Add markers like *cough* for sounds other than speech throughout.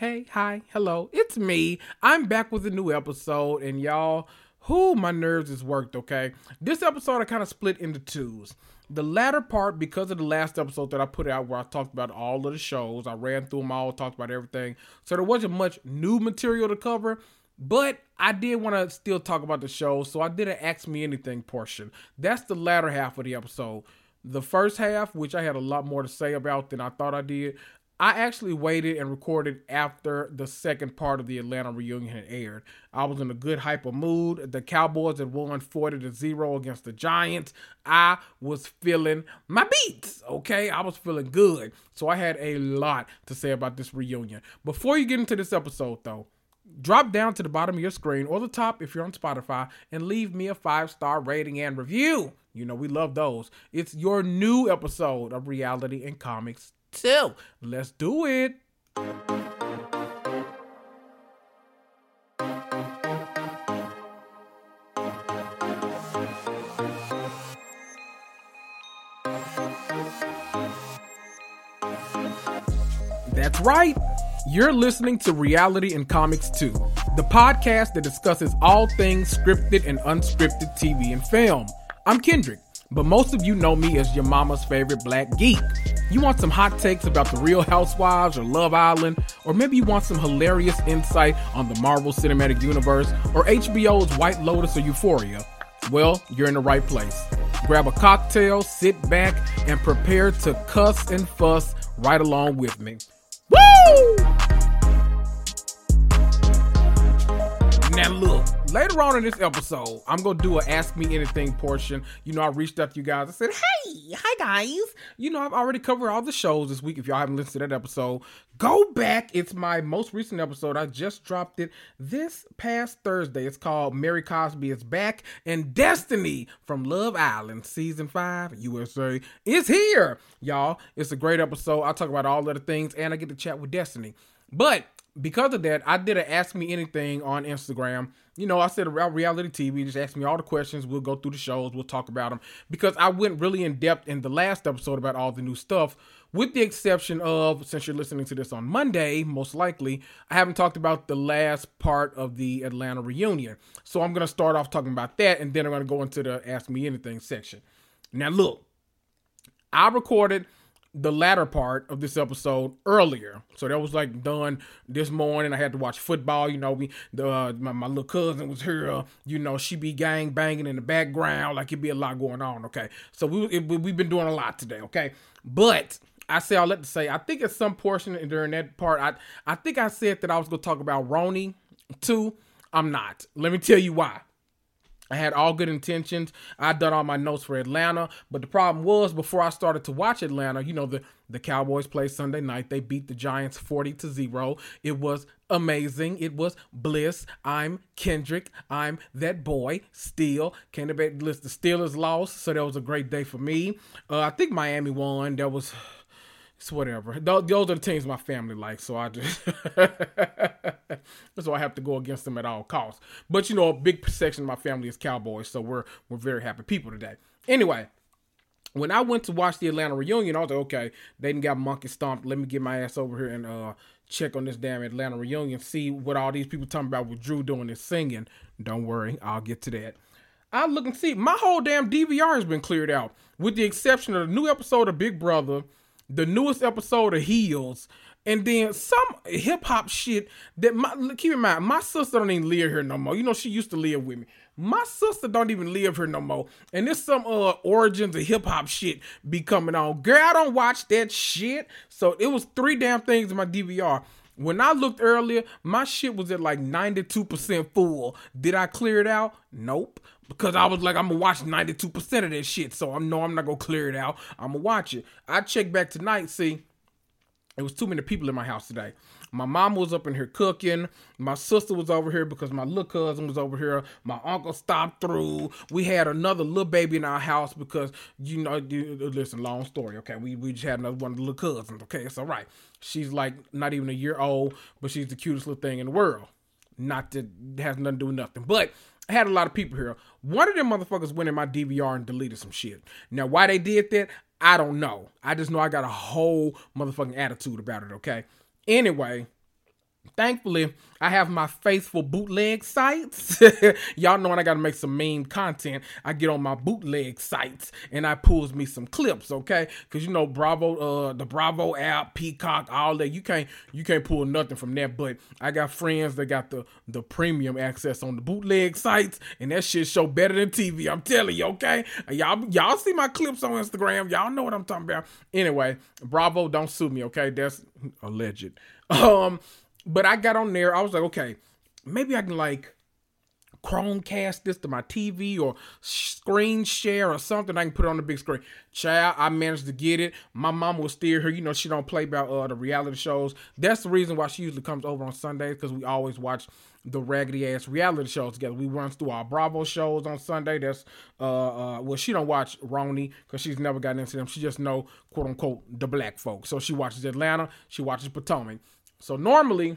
Hey, hi, hello, it's me. I'm back with a new episode, and y'all, who my nerves has worked, okay? This episode I kind of split into twos. The latter part, because of the last episode that I put out where I talked about all of the shows, I ran through them all, talked about everything. So there wasn't much new material to cover, but I did want to still talk about the show, so I did an Ask Me Anything portion. That's the latter half of the episode. The first half, which I had a lot more to say about than I thought I did, I actually waited and recorded after the second part of the Atlanta reunion had aired. I was in a good hyper mood. The Cowboys had won 40 to 0 against the Giants. I was feeling my beats, okay? I was feeling good. So I had a lot to say about this reunion. Before you get into this episode, though, drop down to the bottom of your screen or the top if you're on Spotify and leave me a five star rating and review. You know, we love those. It's your new episode of Reality and Comics too. Let's do it. That's right. You're listening to Reality and Comics Too, the podcast that discusses all things scripted and unscripted TV and film. I'm Kendrick, but most of you know me as your mama's favorite black geek. You want some hot takes about the Real Housewives or Love Island, or maybe you want some hilarious insight on the Marvel Cinematic Universe or HBO's White Lotus or Euphoria. Well, you're in the right place. Grab a cocktail, sit back, and prepare to cuss and fuss right along with me. Woo! Now look, later on in this episode, I'm gonna do a Ask Me Anything portion. You know, I reached out to you guys. I said, Hey, hi guys. You know, I've already covered all the shows this week. If y'all haven't listened to that episode, go back. It's my most recent episode. I just dropped it this past Thursday. It's called Mary Cosby is Back and Destiny from Love Island Season 5 USA is here. Y'all, it's a great episode. I talk about all of the things and I get to chat with Destiny. But because of that, I did a Ask Me Anything on Instagram. You know, I said about reality TV, just ask me all the questions. We'll go through the shows, we'll talk about them. Because I went really in depth in the last episode about all the new stuff, with the exception of, since you're listening to this on Monday, most likely, I haven't talked about the last part of the Atlanta reunion. So I'm going to start off talking about that, and then I'm going to go into the Ask Me Anything section. Now, look, I recorded the latter part of this episode earlier. So that was like done this morning. I had to watch football. You know, we the uh, my, my little cousin was here. Uh, you know, she be gang banging in the background. Like it be a lot going on. Okay, so we it, we've been doing a lot today. Okay, but. I say I'll let to say I think at some portion during that part I I think I said that I was gonna talk about RHONY too. I'm not. Let me tell you why. I had all good intentions. I'd done all my notes for Atlanta, but the problem was before I started to watch Atlanta, you know, the the Cowboys played Sunday night. They beat the Giants 40 to 0. It was amazing. It was bliss. I'm Kendrick. I'm that boy still. Can't debate list the Steelers lost, so that was a great day for me. Uh, I think Miami won. That was it's whatever. Those are the teams my family likes, so I just *laughs* so I have to go against them at all costs. But you know, a big section of my family is Cowboys, so we're we're very happy people today. Anyway, when I went to watch the Atlanta reunion, I was like, okay, they didn't got monkey stomped. Let me get my ass over here and uh check on this damn Atlanta reunion, see what all these people talking about with Drew doing this singing. Don't worry, I'll get to that. I look and see my whole damn DVR has been cleared out, with the exception of the new episode of Big Brother the newest episode of Heels, and then some hip hop shit that my keep in mind, my sister don't even live here no more. You know, she used to live with me. My sister don't even live here no more. And there's some uh origins of hip hop shit be coming on. Girl, I don't watch that shit. So it was three damn things in my DVR. When I looked earlier, my shit was at like 92% full. Did I clear it out? Nope because I was like, I'm gonna watch 92% of that shit. So I know I'm not gonna clear it out. I'm gonna watch it. I checked back tonight, see, it was too many people in my house today. My mom was up in here cooking. My sister was over here because my little cousin was over here. My uncle stopped through. We had another little baby in our house because you know, listen, long story. Okay, we we just had another one of the little cousins. Okay, it's all right. She's like not even a year old, but she's the cutest little thing in the world. Not that has nothing to do with nothing, but I had a lot of people here. One of them motherfuckers went in my DVR and deleted some shit. Now, why they did that, I don't know. I just know I got a whole motherfucking attitude about it, okay? Anyway, thankfully i have my faithful bootleg sites. *laughs* Y'all know when i gotta make some meme content i get on my bootleg sites and i pulls me some clips okay? Because you know bravo uh the bravo app peacock all that you can't you can't pull nothing from that. But i got friends that got the the premium access on the bootleg sites and that shit show better than tv i'm telling you okay? Y'all y'all see my clips on instagram y'all know what i'm talking about. Anyway bravo don't sue me okay? That's alleged. *laughs* Um but I got on there. I was like, okay, maybe I can like Chromecast this to my TV or screen share or something. I can put it on the big screen. Child, I managed to get it. My mom will steer her. You know, she don't play about uh, the reality shows. That's the reason why she usually comes over on Sundays because we always watch the raggedy ass reality shows together. We runs through our Bravo shows on Sunday. That's uh, uh well she don't watch RHONY because she's never gotten into them. She just know quote unquote the black folks. So she watches Atlanta. She watches Potomac. So normally,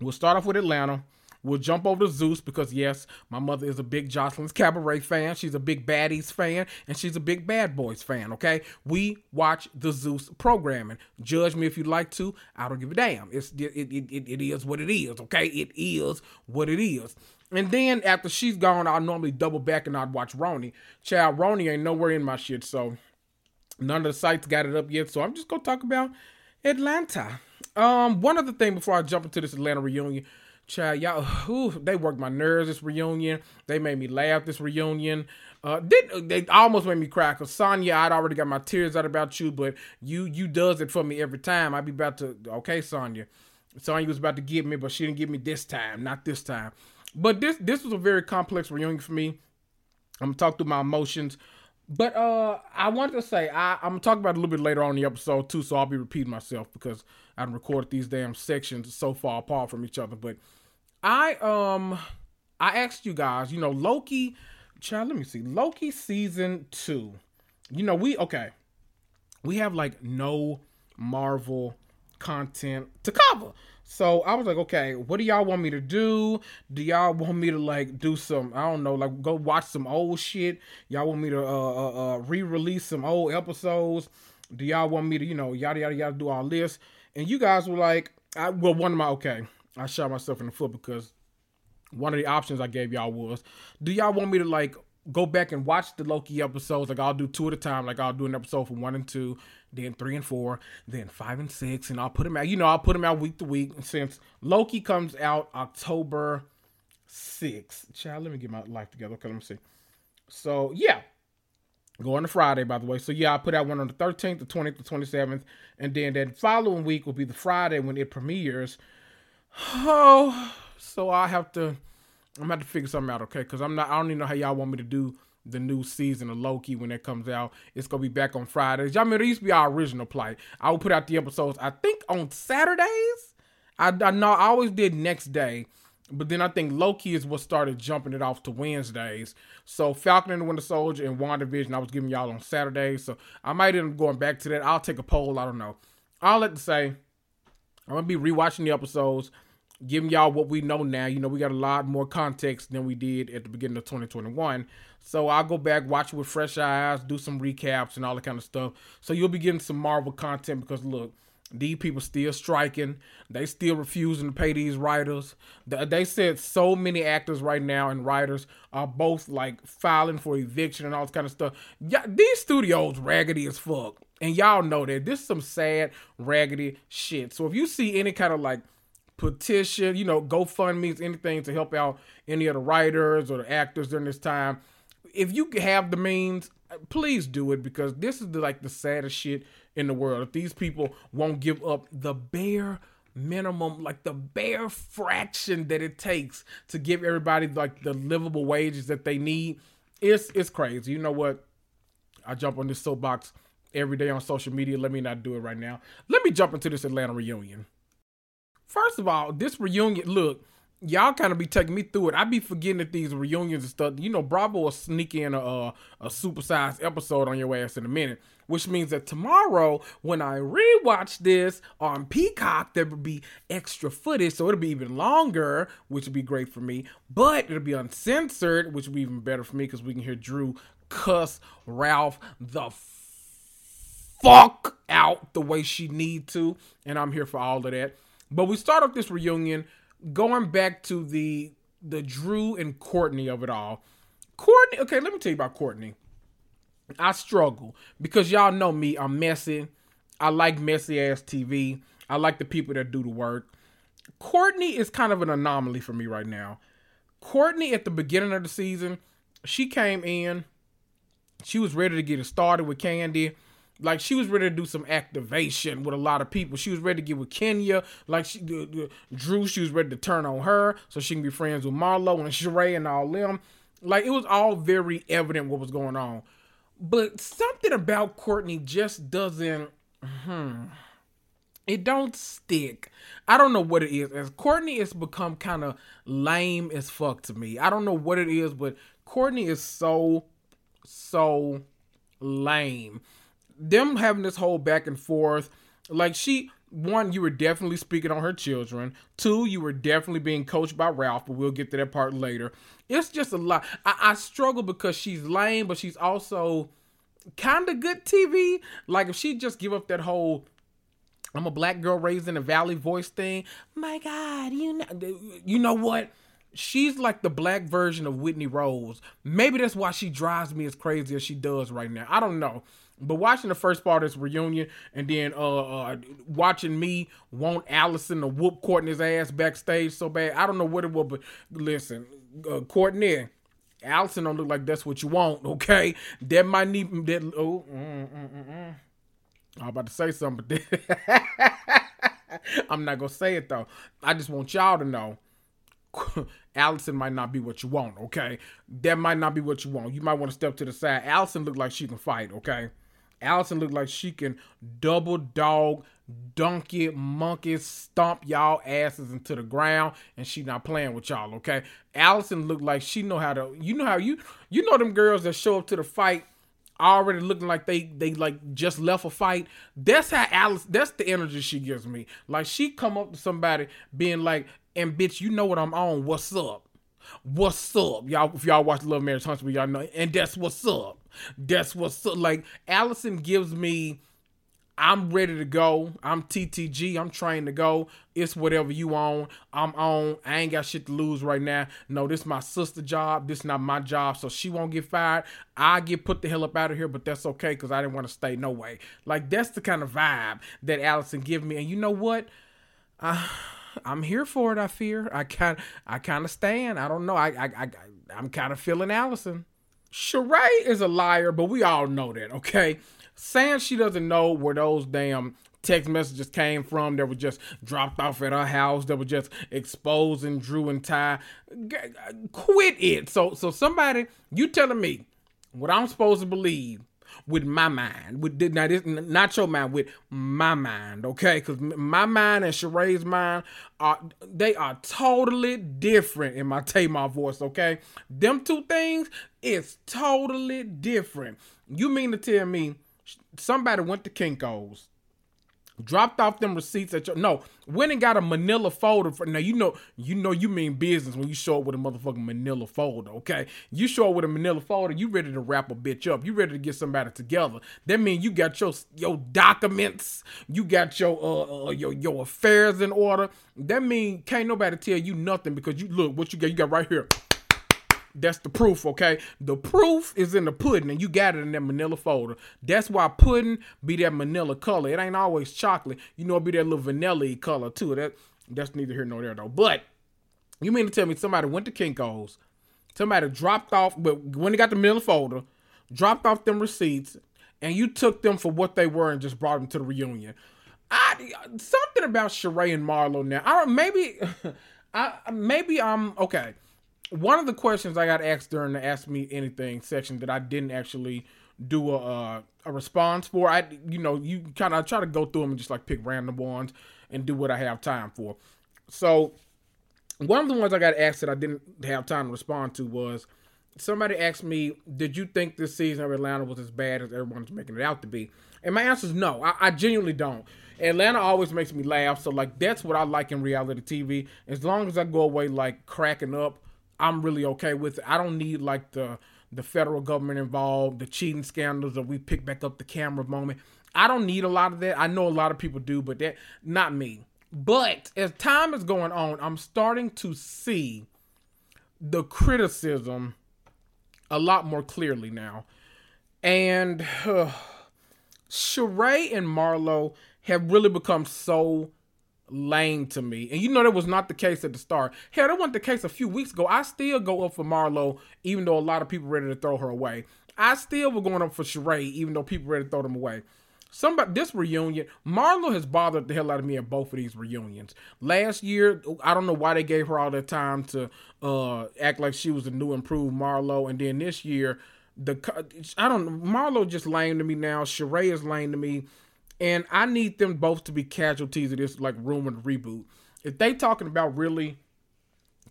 we'll start off with Atlanta. We'll jump over to Zeus because yes, my mother is a big Joseline's Cabaret fan. She's a big Baddies fan, and she's a big Bad Boys fan. Okay, we watch the Zeus programming. Judge me if you'd like to. I don't give a damn. It's it it, it, it is what it is. Okay, it is what it is. And then after she's gone, I'll normally double back and I'd watch RHONY. Child, RHONY ain't nowhere in my shit, so none of the sites got it up yet. So I'm just gonna talk about Atlanta. Um, one other thing before I jump into this Atlanta reunion, child, y'all, whew, they worked my nerves. This reunion, they made me laugh. This reunion, uh, did they almost made me cry? Cause Sanya, I'd already got my tears out about you, but you you does it for me every time. I'd be about to, okay, Sanya, Sanya was about to give me, but she didn't give me this time, not this time. But this this was a very complex reunion for me. I'm gonna talk through my emotions. But uh, I wanted to say I, I'm gonna talk about it a little bit later on in the episode too, so I'll be repeating myself because I recorded these damn sections so far apart from each other. But I um I asked you guys, you know, Loki, child, let me see, Loki season two. You know, we okay, we have like no Marvel content to cover. So I was like, okay, what do y'all want me to do? Do y'all want me to like do some, I don't know, like go watch some old shit? Y'all want me to uh, uh, uh re-release some old episodes? Do y'all want me to, you know, yada yada yada do all this? And you guys were like, I well, one of my okay, I shot myself in the foot because one of the options I gave y'all was, do y'all want me to like go back and watch the Loki episodes. Like I'll do two at a time. Like I'll do an episode from one and two, then three and four, then five and six, and I'll put them out. You know, I'll put them out week to week. Since Loki comes out October sixth, child, let me get my life together. Okay, let me see. So yeah, going to Friday, by the way. So yeah, I put out one on the 13th, the 20th, the 27th, and then that following week will be the Friday when it premieres. Oh, so I have to I'm have to figure something out, okay? Because I'm not. I don't even know how y'all want me to do the new season of Loki when it comes out. It's gonna be back on Fridays. Y'all mean it used to be our original plight. I will put out the episodes. I think on Saturdays. I, I know I always did next day, but then I think Loki is what started jumping it off to Wednesdays. So Falcon and the Winter Soldier and WandaVision, I was giving y'all on Saturdays. So I might end up going back to that. I'll take a poll. I don't know. I'll let to say I'm gonna be rewatching the episodes giving y'all what we know now. You know, we got a lot more context than we did at the beginning of 2021. So I'll go back, watch it with fresh eyes, do some recaps and all that kind of stuff. So you'll be getting some Marvel content because look, these people still striking. They still refusing to pay these writers. They said so many actors right now and writers are both like filing for eviction and all this kind of stuff. Yeah, these studios raggedy as fuck. And y'all know that this is some sad, raggedy shit. So if you see any kind of like petition, you know, GoFundMe's, anything to help out any of the writers or the actors during this time. If you have the means, please do it because this is the, like the saddest shit in the world. If these people won't give up the bare minimum, like the bare fraction that it takes to give everybody like the livable wages that they need, it's it's crazy. You know what? I jump on this soapbox every day on social media. Let me not do it right now. Let me jump into this Atlanta reunion. First of all, this reunion, look, y'all kind of be taking me through it. I be forgetting that these reunions and stuff. You know, Bravo will sneak in a, a, a supersized episode on your ass in a minute, which means that tomorrow when I rewatch this on Peacock, there will be extra footage, so it'll be even longer, which would be great for me. But it'll be uncensored, which would be even better for me because we can hear Drew cuss Ralph the fuck out the way she need to, and I'm here for all of that. But we start off this reunion going back to the the Drew and Courtney of it all. Courtney, okay, let me tell you about Courtney. I struggle because y'all know me. I'm messy. I like messy ass TV. I like the people that do the work. Courtney is kind of an anomaly for me right now. Courtney at the beginning of the season, she came in, she was ready to get it started with Kandi. Like she was ready to do some activation with a lot of people. She was ready to get with Kenya. Like she, Drew, she was ready to turn on her so she can be friends with Marlo and Sheree and all them. Like it was all very evident what was going on. But something about Courtney just doesn't. Hmm it don't stick. I don't know what it is. As Courtney has become kind of lame as fuck to me. I don't know what it is, but Courtney is so so lame. Them having this whole back and forth, like she one, you were definitely speaking on her children. Two, you were definitely being coached by Ralph, but we'll get to that part later. It's just a lot. I, I struggle because she's lame, but she's also kind of good TV. Like if she just give up that whole I'm a black girl raised in a valley voice thing. My God, you know, you know what? She's like the black version of Whitney Rose. Maybe that's why she drives me as crazy as she does right now. I don't know. But watching the first part of this reunion and then uh, uh, watching me want Allison to whoop Courtney's ass backstage so bad, I don't know what it was, but listen, uh, Courtney, Allison don't look like that's what you want, okay? That might need that. Oh, mm, mm, mm, mm. I'm about to say something, but *laughs* I'm not gonna say it though. I just want y'all to know. *laughs* Allison might not be what you want, okay? That might not be what you want. You might want to step to the side. Allison look like she can fight, okay? Allison look like she can double dog, donkey, monkey, stomp y'all asses into the ground, and she not playing with y'all, okay? Allison look like she know how to. You know how you you know them girls that show up to the fight already looking like they they like just left a fight. That's how Alice. That's the energy she gives me. Like she come up to somebody being like, "And bitch, you know what I'm on? What's up? What's up, y'all? If y'all watch Love Marriage Huntsville, y'all know. And that's what's up. That's what's up. Like Allison gives me I'm ready to go. I'm TTG. I'm trying to go. It's whatever you on. I'm on. I ain't got shit to lose right now. No, this is my sister job. This not my job. So she won't get fired. I get put the hell up out of here, but that's okay because I didn't want to stay no way. Like that's the kind of vibe that Allison give me. And you know what? Uh, I'm here for it. I fear. I kind. I kind of stand. I don't know. I. I. I I'm kind of feeling Allison. Sheree is a liar, but we all know that. Okay saying she doesn't know where those damn text messages came from that were just dropped off at her house that were just exposing Drew and Ty. Quit it. So so somebody, you telling me what I'm supposed to believe with my mind. With now this not your mind, with my mind, okay? Because my mind and Sheree's mind are they are totally different in my Tamar voice, okay? Them two things is totally different. You mean to tell me somebody went to Kinko's, dropped off them receipts at your no, went and got a manila folder for now you know you know you mean business when you show up with a motherfucking manila folder, okay? You show up with a manila folder, you ready to wrap a bitch up, you ready to get somebody together. That means you got your your documents, you got your uh, uh your your affairs in order. That mean can't nobody tell you nothing because you look what you got you got right here. That's the proof, okay? The proof is in the pudding, and you got it in that manila folder. That's why pudding be that manila color. It ain't always chocolate. You know, it be that little vanilla color too. That that's neither here nor there though. But you mean to tell me somebody went to Kinko's, somebody dropped off, but when they got the manila folder, dropped off them receipts, and you took them for what they were and just brought them to the reunion. I something about Sheree and Marlo now. I maybe *laughs* I maybe I'm okay one of the questions I got asked during the Ask Me Anything section that I didn't actually do a uh, a response for, I you know you kind of try to go through them and just like pick random ones and do what I have time for. So one of the ones I got asked that I didn't have time to respond to was somebody asked me, "Did you think this season of Atlanta was as bad as everyone's making it out to be?" And my answer is no. I, I genuinely don't. Atlanta always makes me laugh, so like that's what I like in reality TV. As long as I go away like cracking up I'm really okay with it. I don't need like the the federal government involved, the cheating scandals, or we pick back up the camera moment. I don't need a lot of that. I know a lot of people do, but that not me. But as time is going on, I'm starting to see the criticism a lot more clearly now. And uh, *sighs* Sheree and Marlo have really become so lame to me. And you know that was not the case at the start. Hell, that wasn't the case a few weeks ago. I still go up for Marlo, even though a lot of people ready to throw her away. I still was going up for Sheree, even though people ready to throw them away. Somebody this reunion, Marlo has bothered the hell out of me at both of these reunions. Last year, I don't know why they gave her all that time to uh, act like she was the new improved Marlo, and then this year, the I don't Marlo just lame to me now. Sheree is lame to me, and I need them both to be casualties of this like rumored reboot. If they talking about really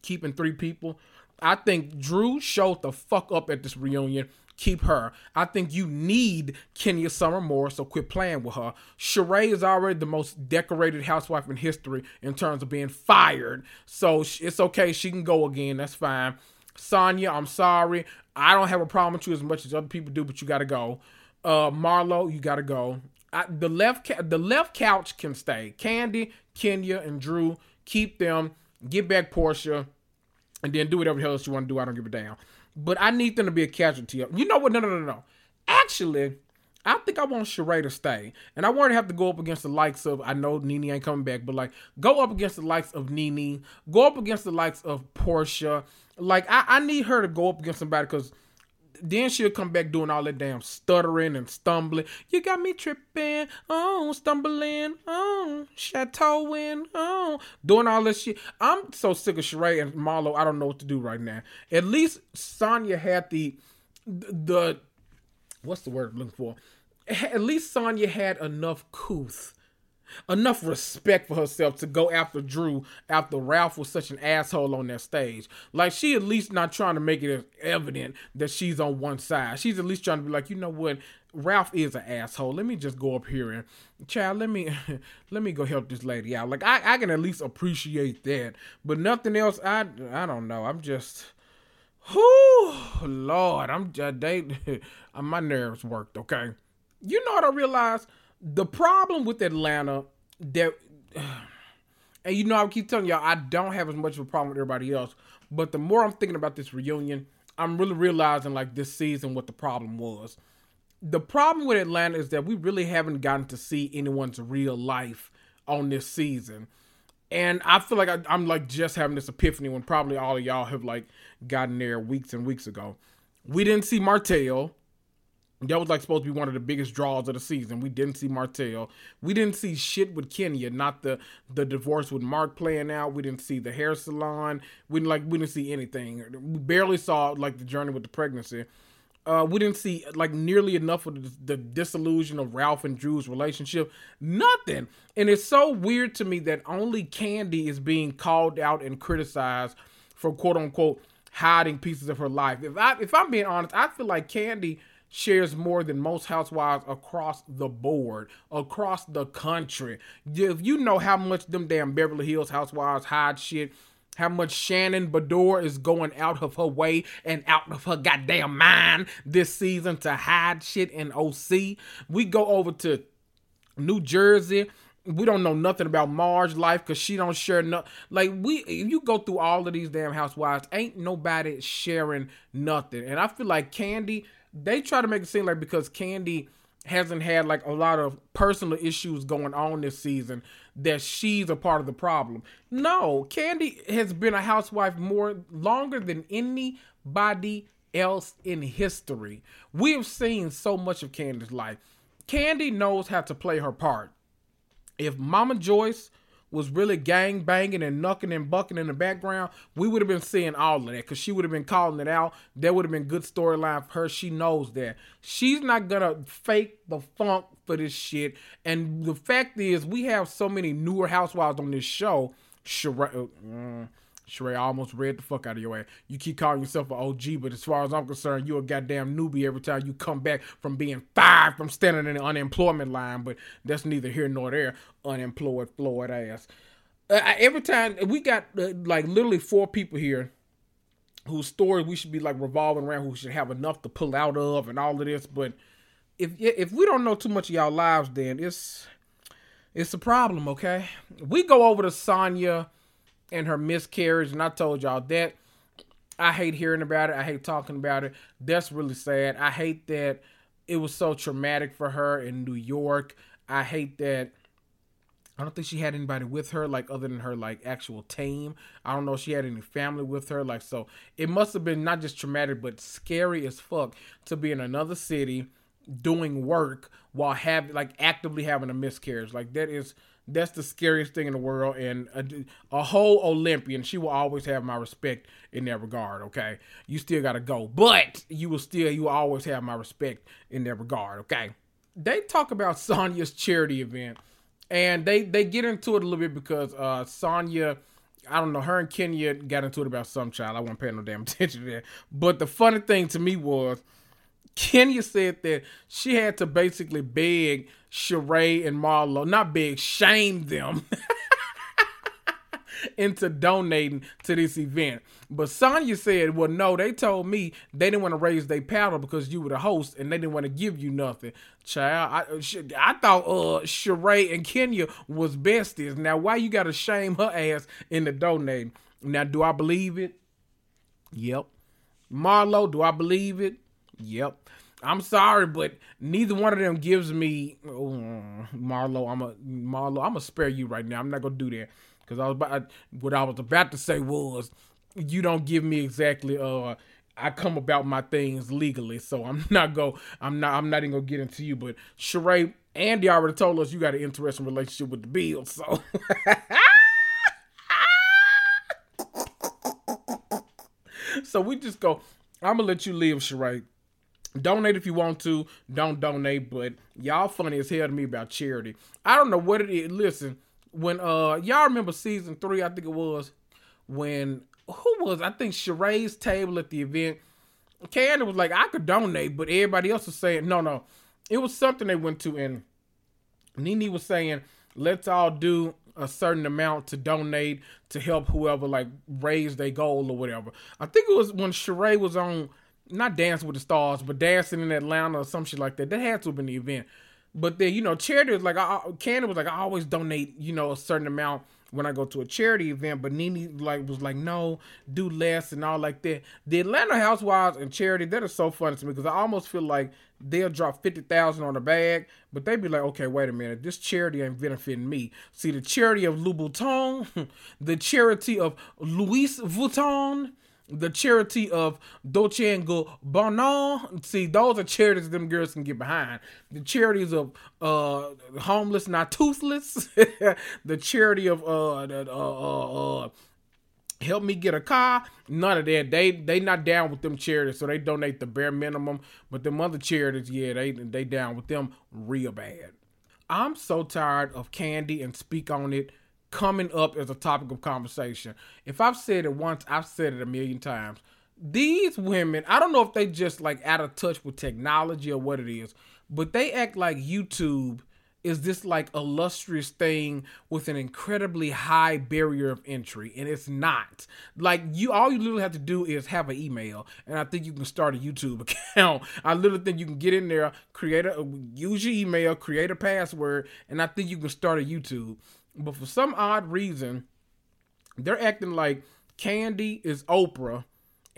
keeping three people, I think Drew showed the fuck up at this reunion keep her. I think you need Kenya Summer more, so quit playing with her. Sheree is already the most decorated housewife in history in terms of being fired, so it's okay. She can go again. That's fine. Sanya, I'm sorry. I don't have a problem with you as much as other people do, but you gotta go. Uh, Marlo, you gotta go. I, the left the left couch can stay. Kandi, Kenya, and Drew keep them. Get back Porsha, and then do whatever the hell else you want to do. I don't give a damn but I need them to be a casualty. You know what? No, no, no, no. Actually, I think I want Sheree to stay. And I want to have to go up against the likes of, I know Nene ain't coming back, but like, go up against the likes of Nene, go up against the likes of Porsha. Like, I, I need her to go up against somebody because then she'll come back doing all that damn stuttering and stumbling. You got me tripping, oh, stumbling, oh, chateauing, oh, doing all this shit. I'm so sick of Sheree and Marlo. I don't know what to do right now. At least Sanya had the the what's the word I'm looking for? At least Sanya had enough couth enough respect for herself to go after Drew after Ralph was such an asshole on that stage. Like she at least not trying to make it evident that she's on one side. She's at least trying to be like, you know what, Ralph is an asshole. Let me just go up here and child, let me *laughs* let me go help this lady out. Like I, I can at least appreciate that. But nothing else, I I don't know. I'm just Whoo Lord, I'm just they *laughs* my nerves worked, okay. You know what I realized? The problem with Atlanta that *sighs* and you know I keep telling y'all I don't have as much of a problem with everybody else, but the more I'm thinking about this reunion, I'm really realizing like this season what the problem was. The problem with Atlanta is that we really haven't gotten to see anyone's real life on this season. And I feel like I, am like just having this epiphany when probably all of y'all have like gotten there weeks and weeks ago. We didn't see Martell. That was like supposed to be one of the biggest draws of the season. We didn't see Martell. We didn't see shit with Kenya. Not the the divorce with Mark playing out. We didn't see the hair salon. We didn't like we didn't see anything. We barely saw like the journey with the pregnancy. Uh, we didn't see like nearly enough of the, the disillusion of Ralph and Drew's relationship. Nothing. And it's so weird to me that only Kandi is being called out and criticized for quote unquote hiding pieces of her life. If I if I'm being honest, I feel like Kandi shares more than most housewives across the board, across the country. If you know how much them damn Beverly Hills housewives hide shit, how much Shannon Beador is going out of her way and out of her goddamn mind this season to hide shit in OC. We go over to New Jersey. We don't know nothing about Marge life because she don't share nothing. like we if you go through all of these damn housewives, ain't nobody sharing nothing. And I feel like Kandi they try to make it seem like because Kandi hasn't had like a lot of personal issues going on this season that she's a part of the problem. No, Kandi has been a housewife more longer than anybody else in history. We have seen so much of Kandi's life. Kandi knows how to play her part. If Mama Joyce was really gang banging and knucking and bucking in the background, we would have been seeing all of that because she would have been calling it out. There would have been good storyline for her. She knows that. She's not gonna fake the funk for this shit. And the fact is, we have so many newer housewives on this show. Sheree, uh, Sheree, I almost read the fuck out of your ass. You keep calling yourself an OG, but as far as I'm concerned, you a goddamn newbie every time you come back from being fired from standing in the unemployment line. But that's neither here nor there. Unemployed, Floyd ass. Uh, every time we got uh, like literally four people here whose story we should be like revolving around, who should have enough to pull out of, and all of this. But if if we don't know too much of y'all lives, then it's It's a problem, okay? We go over to Sanya and her miscarriage, and I told y'all that. I hate hearing about it. I hate talking about it. That's really sad. I hate that it was so traumatic for her in New York. I hate that I don't think she had anybody with her, like other than her like actual team. I don't know if she had any family with her. Like so, it must have been not just traumatic, but scary as fuck to be in another city doing work while having like actively having a miscarriage. Like that is that's the scariest thing in the world. And a, a whole Olympian, she will always have my respect in that regard. Okay, you still gotta go, but you will still you will always have my respect in that regard. Okay, they talk about *laughs* Sanya's charity event and they they get into it a little bit because uh Sanya I don't know, her and Kenya got into it about some child. I wasn't paying no damn *laughs* attention to that. But the funny thing to me was Kenya said that she had to basically beg Sheree and Marlo, not beg, shame them *laughs* into donating to this event. But Sanya said, well, no, they told me they didn't want to raise their paddle because you were the host and they didn't want to give you nothing. Child, I, I thought uh Sheree and Kenya was besties. Now, why you got to shame her ass into donating? Now, do I believe it? Yep. Marlo, do I believe it? Yep. I'm sorry, but neither one of them gives me oh, Marlo. I'm a Marlo. I'm gonna spare you right now. I'm not gonna do that because I was about what I was about to say was you don't give me exactly uh I come about my things legally, so I'm *laughs* not go. I'm not. I'm not even gonna get into you. But Sheree, Andy already told us you got an interesting relationship with the Bills, so. *laughs* so we just go. I'm gonna let you live, Sheree. Donate if you want to. Don't donate, but y'all funny as hell to me about charity. I don't know what it is. Listen, when uh y'all remember season three, I think it was when who was I think Sheree's table at the event. Kandi was like, I could donate, but everybody else was saying no, no. It was something they went to, and Nene was saying, let's all do a certain amount to donate to help whoever like raise their goal or whatever. I think it was when Sheree was on not Dance with the Stars, but dancing in Atlanta or some shit like that. That had to have been the event. But then you know, charity was like, I, Kandi was like, I always donate, you know, a certain amount when I go to a charity event, but Nene like was like, no, do less and all like that. The Atlanta Housewives and charity that is so funny to me because I almost feel like they'll drop fifty thousand on the bag, but they'd be like, okay, wait a minute, this charity ain't benefiting me. See, the charity of Louboutin, *laughs* the charity of Louis Vuitton, the charity of Dolce and Gabbana. See, those are charities them girls can get behind. The charities of uh homeless, not toothless. *laughs* the charity of uh, uh, uh, uh, help me get a car. None of that. They they not down with them charities, so they donate the bare minimum. But them other charities, yeah, they they down with them real bad. I'm so tired of Kandi and speak on it coming up as a topic of conversation. If I've said it once, I've said it a million times. These women, I don't know if they just like out of touch with technology or what it is, but they act like YouTube is this like illustrious thing with an incredibly high barrier of entry and it's not like you all you literally have to do is have an email and i think you can start a youtube *laughs* account i literally think you can get in there create a use your email create a password and i think you can start a youtube but for some odd reason, they're acting like Kandi is Oprah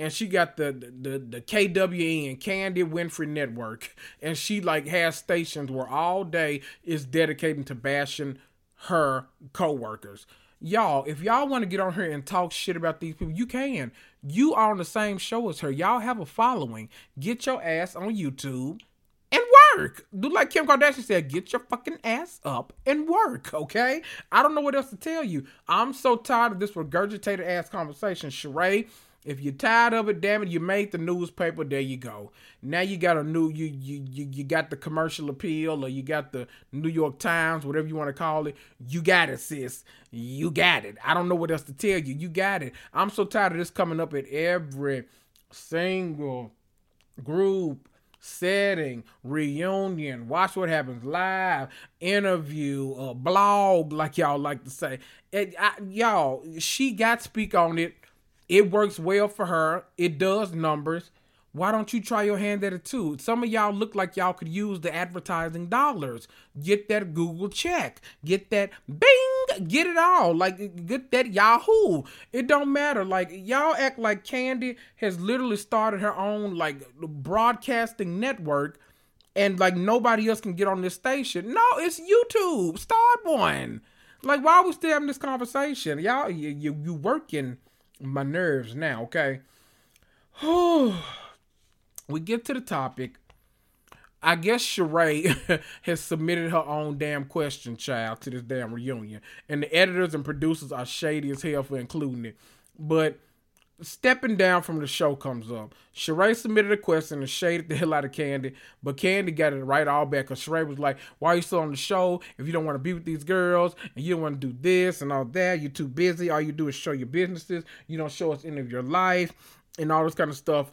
and she got the the the KWN Kandi Winfrey Network, and she like has stations where all day is dedicated to bashing her coworkers. Y'all, if y'all want to get on here and talk shit about these people, you can. You are on the same show as her. Y'all have a following. Get your ass on YouTube work. Do like Kim Kardashian said, get your fucking ass up and work, okay? I don't know what else to tell you. I'm so tired of this regurgitated ass conversation. Sheree, if you're tired of it, damn it, you made the newspaper. There you go. Now you got a new you you you, you got the commercial appeal or you got the New York Times, whatever you want to call it. You got it, sis. You got it. I don't know what else to tell you. You got it. I'm so tired of this coming up at every single group setting, reunion, watch what happens live, interview, uh, blog, like y'all like to say. It, I, y'all, she got speak on it. It works well for her. It does numbers. Why don't you try your hand at it too? Some of y'all look like y'all could use the advertising dollars. Get that Google check. Get that bing. Get it all. Like get that Yahoo. It don't matter. Like y'all act like Kandi has literally started her own like broadcasting network and like nobody else can get on this station. No, it's YouTube. Start one. Like why are we still having this conversation? Y'all you you, you working my nerves now, okay? *sighs* we get to the topic. I guess Sheree *laughs* has submitted her own damn question, child, to this damn reunion. And the editors and producers are shady as hell for including it. But stepping down from the show comes up. Sheree submitted a question and shaded the *laughs* hell out of Kandi, but Kandi got it right all back because Sheree was like, Why are you still on the show if you don't want to be with these girls and you don't want to do this and all that? You're too busy. All you do is show your businesses. You don't show us any of your life and all this kind of stuff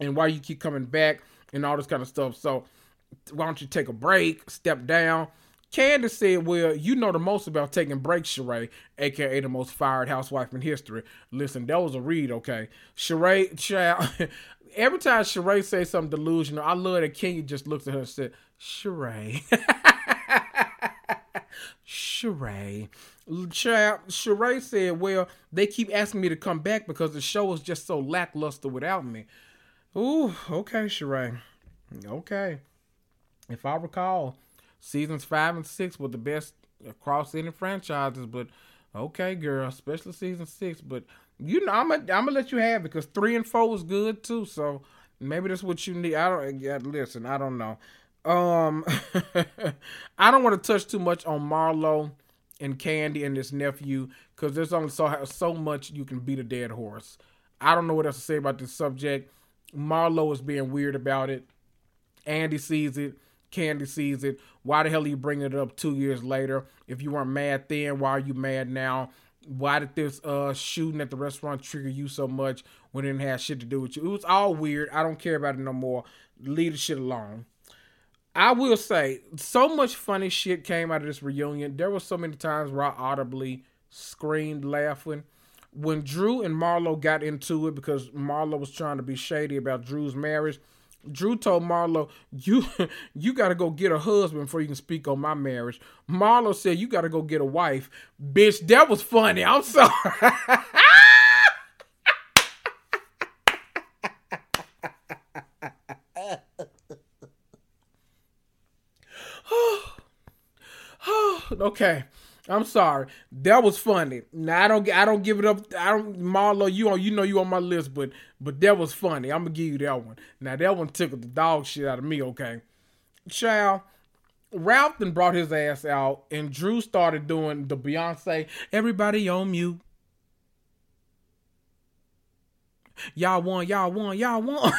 and why you keep coming back and all this kind of stuff. So why don't you take a break, step down? Candace said, Well, you know the most about taking breaks, Sheree, aka the most fired housewife in history. Listen, that was a read, okay? Sheree, child, *laughs* every time Sheree says something delusional, I love that Kenya just looks at her and said, Sheree. *laughs* Sheree. Child, Sheree said, Well, they keep asking me to come back because the show is just so lackluster without me. Ooh, okay, Sheree. Okay. If I recall, seasons five and six were the best across any franchises, but okay, girl, especially season six. But you know, I'm gonna I'm gonna let you have it because three and four was good too. So maybe that's what you need. I don't yeah, listen. I don't know. Um, *laughs* I don't want to touch too much on Marlo and Kandi and his nephew because there's only so so much you can beat a dead horse. I don't know what else to say about this subject. Marlo is being weird about it. Andy sees it. Kandi sees it. Why the hell are you bringing it up two years later? If you weren't mad then, why are you mad now? Why did this uh shooting at the restaurant trigger you so much when it didn't have shit to do with you? It was all weird. I don't care about it no more. Leave the shit alone. I will say, so much funny shit came out of this reunion. There were so many times where I audibly screamed laughing when Drew and Marlo got into it because Marlo was trying to be shady about Drew's marriage. Drew told Marlo, "You, *laughs* you got to go get a husband before you can speak on my marriage." Marlo said, "You got to go get a wife." Bitch, that was funny. I'm sorry. Oh *laughs* *sighs* *sighs* okay. I'm sorry. That was funny. Now I don't I don't give it up. I don't Marlo, you on you know you on my list, but but that was funny. I'm gonna give you that one. Now that one tickled the dog shit out of me, okay? Child, Ralph then brought his ass out and Drew started doing the Beyonce, everybody on mute. Y'all won, y'all won, y'all won.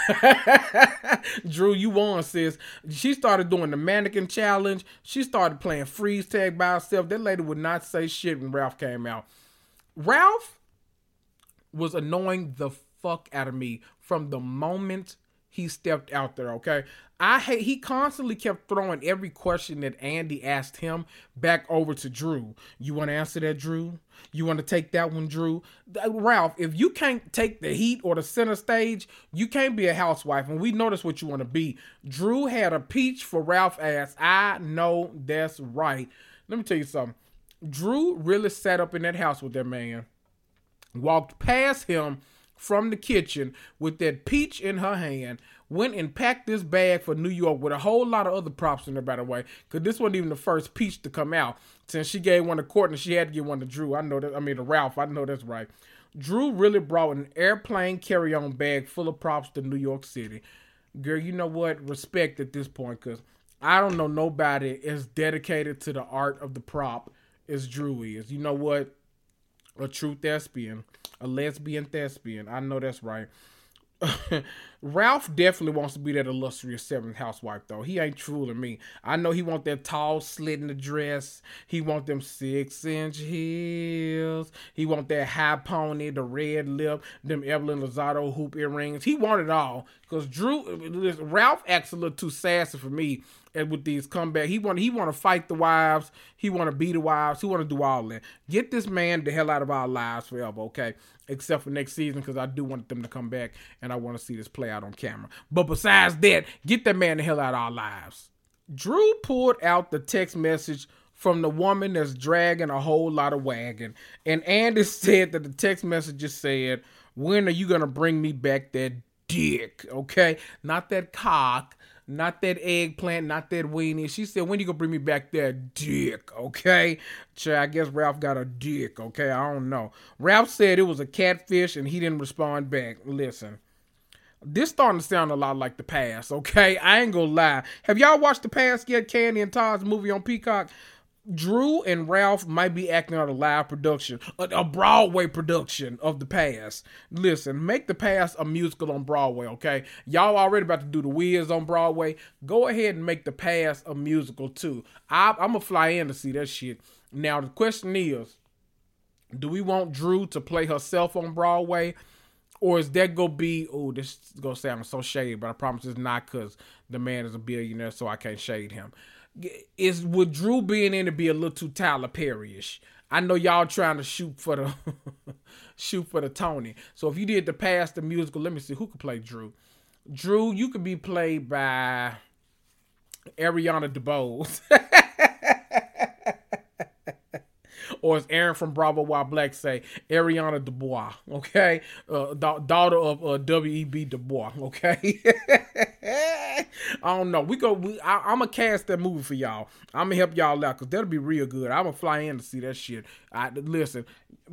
*laughs* Drew, you won, sis. She started doing the mannequin challenge. She started playing freeze tag by herself. That lady would not say shit when Ralph came out. Ralph was annoying the fuck out of me from the moment he stepped out there, okay? I hate he constantly kept throwing every question that Andy asked him back over to Drew. You want to answer that, Drew? You want to take that one, Drew? Ralph, if you can't take the heat or the center stage, you can't be a housewife. And we that's what you want to be. Drew had a peach for Ralph ass. I know that's right. Let me tell you something. Drew really sat up in that house with that man, walked past him from the kitchen with that peach in her hand, went and packed this bag for New York with a whole lot of other props in there, by the way, because this wasn't even the first peach to come out. Since she gave one to Courtney, she had to give one to Drew. I know that. I mean, to Ralph. I know that's right. Drew really brought an airplane carry-on bag full of props to New York City. Girl, you know what? Respect at this point, because I don't know nobody as dedicated to the art of the prop as Drew is. You know what? A true thespian a lesbian thespian. I know that's right. *laughs* Ralph definitely wants to be that illustrious seventh housewife though. He ain't true to me. I know he want that tall slit in the dress. He want them six inch heels. He want that high pony, the red lip, them Evelyn Lozado hoop earrings. He want it all. Cause Drew, Ralph acts a little too sassy for me with these comeback. He want he want to fight the wives. He want to beat the wives. He want to do all that. Get this man the hell out of our lives forever, okay? Except for next season, because I do want them to come back and I want to see this play out on camera. But besides that, get that man the hell out of our lives. Drew pulled out the text message from the woman that's dragging a whole lot of wagon. And Andy *laughs* said that the text message just said, When are you to bring me back that dick? Okay? Not that cock, not that eggplant, not that weenie. She said, When you to bring me back that dick? Okay? I guess Ralph got a dick. Okay? I don't know. Ralph said it was a catfish and he didn't respond back. Listen this starting to sound a lot like the Pass, okay? I ain't gonna lie. Have y'all watched the Pass yet? Kandi and Todd's movie on Peacock? Drew and Ralph might be acting out a live production, a, a, Broadway production of the Pass. Listen, make the Pass a musical on Broadway, okay? Y'all already about to do the Wiz on Broadway. Go ahead and make the Pass a musical too. I, I'm gonna fly in to see that shit. Now the question is, do we want Drew to play herself on Broadway? Or is that gonna be? Oh, this is gonna sound so shady, but I promise it's not because the man is a billionaire, so I can't shade him is would Drew being in to be a little too Tyler Perry-ish? I know y'all trying to shoot for the *laughs* shoot for the Tony. So if you did the Pass the musical, let me see who could play Drew. Drew, you could be played by Ariana DeBose. *laughs* or as Aaron from Bravo While Black say, Ariana Dubois, okay? Uh, da- daughter of uh, W.E.B. Du Bois, okay? *laughs* *laughs* I don't know. We go. We, I, am gonna cast that movie for y'all. I'm gonna help y'all out because that'll be real good. I'm gonna fly in to see that shit. I, listen,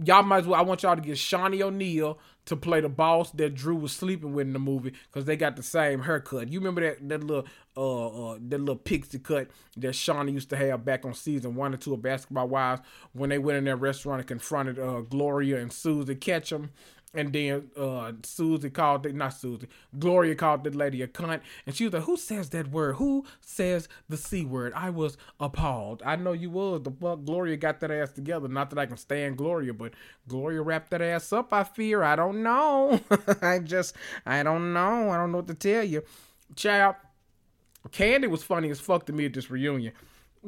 y'all might as well. I want y'all to get Shaunie O'Neal to play the boss that Drew was sleeping with in the movie because they got the same haircut. You remember that that little uh, uh that little pixie cut that Shaunie used to have back on season one or two of Basketball Wives when they went in their restaurant and confronted uh, Gloria and Suzie Ketcham and then uh Suzie called it not Suzie. Gloria called the lady a cunt. And she was like, Who says that word? Who says the C word? I was appalled. I know you was. The fuck Gloria got that ass together. Not that I can stand Gloria, but Gloria wrapped that ass up, I fear. I don't know. *laughs* I just I don't know. I don't know what to tell you. Child, Kandi was funny as fuck to me at this reunion.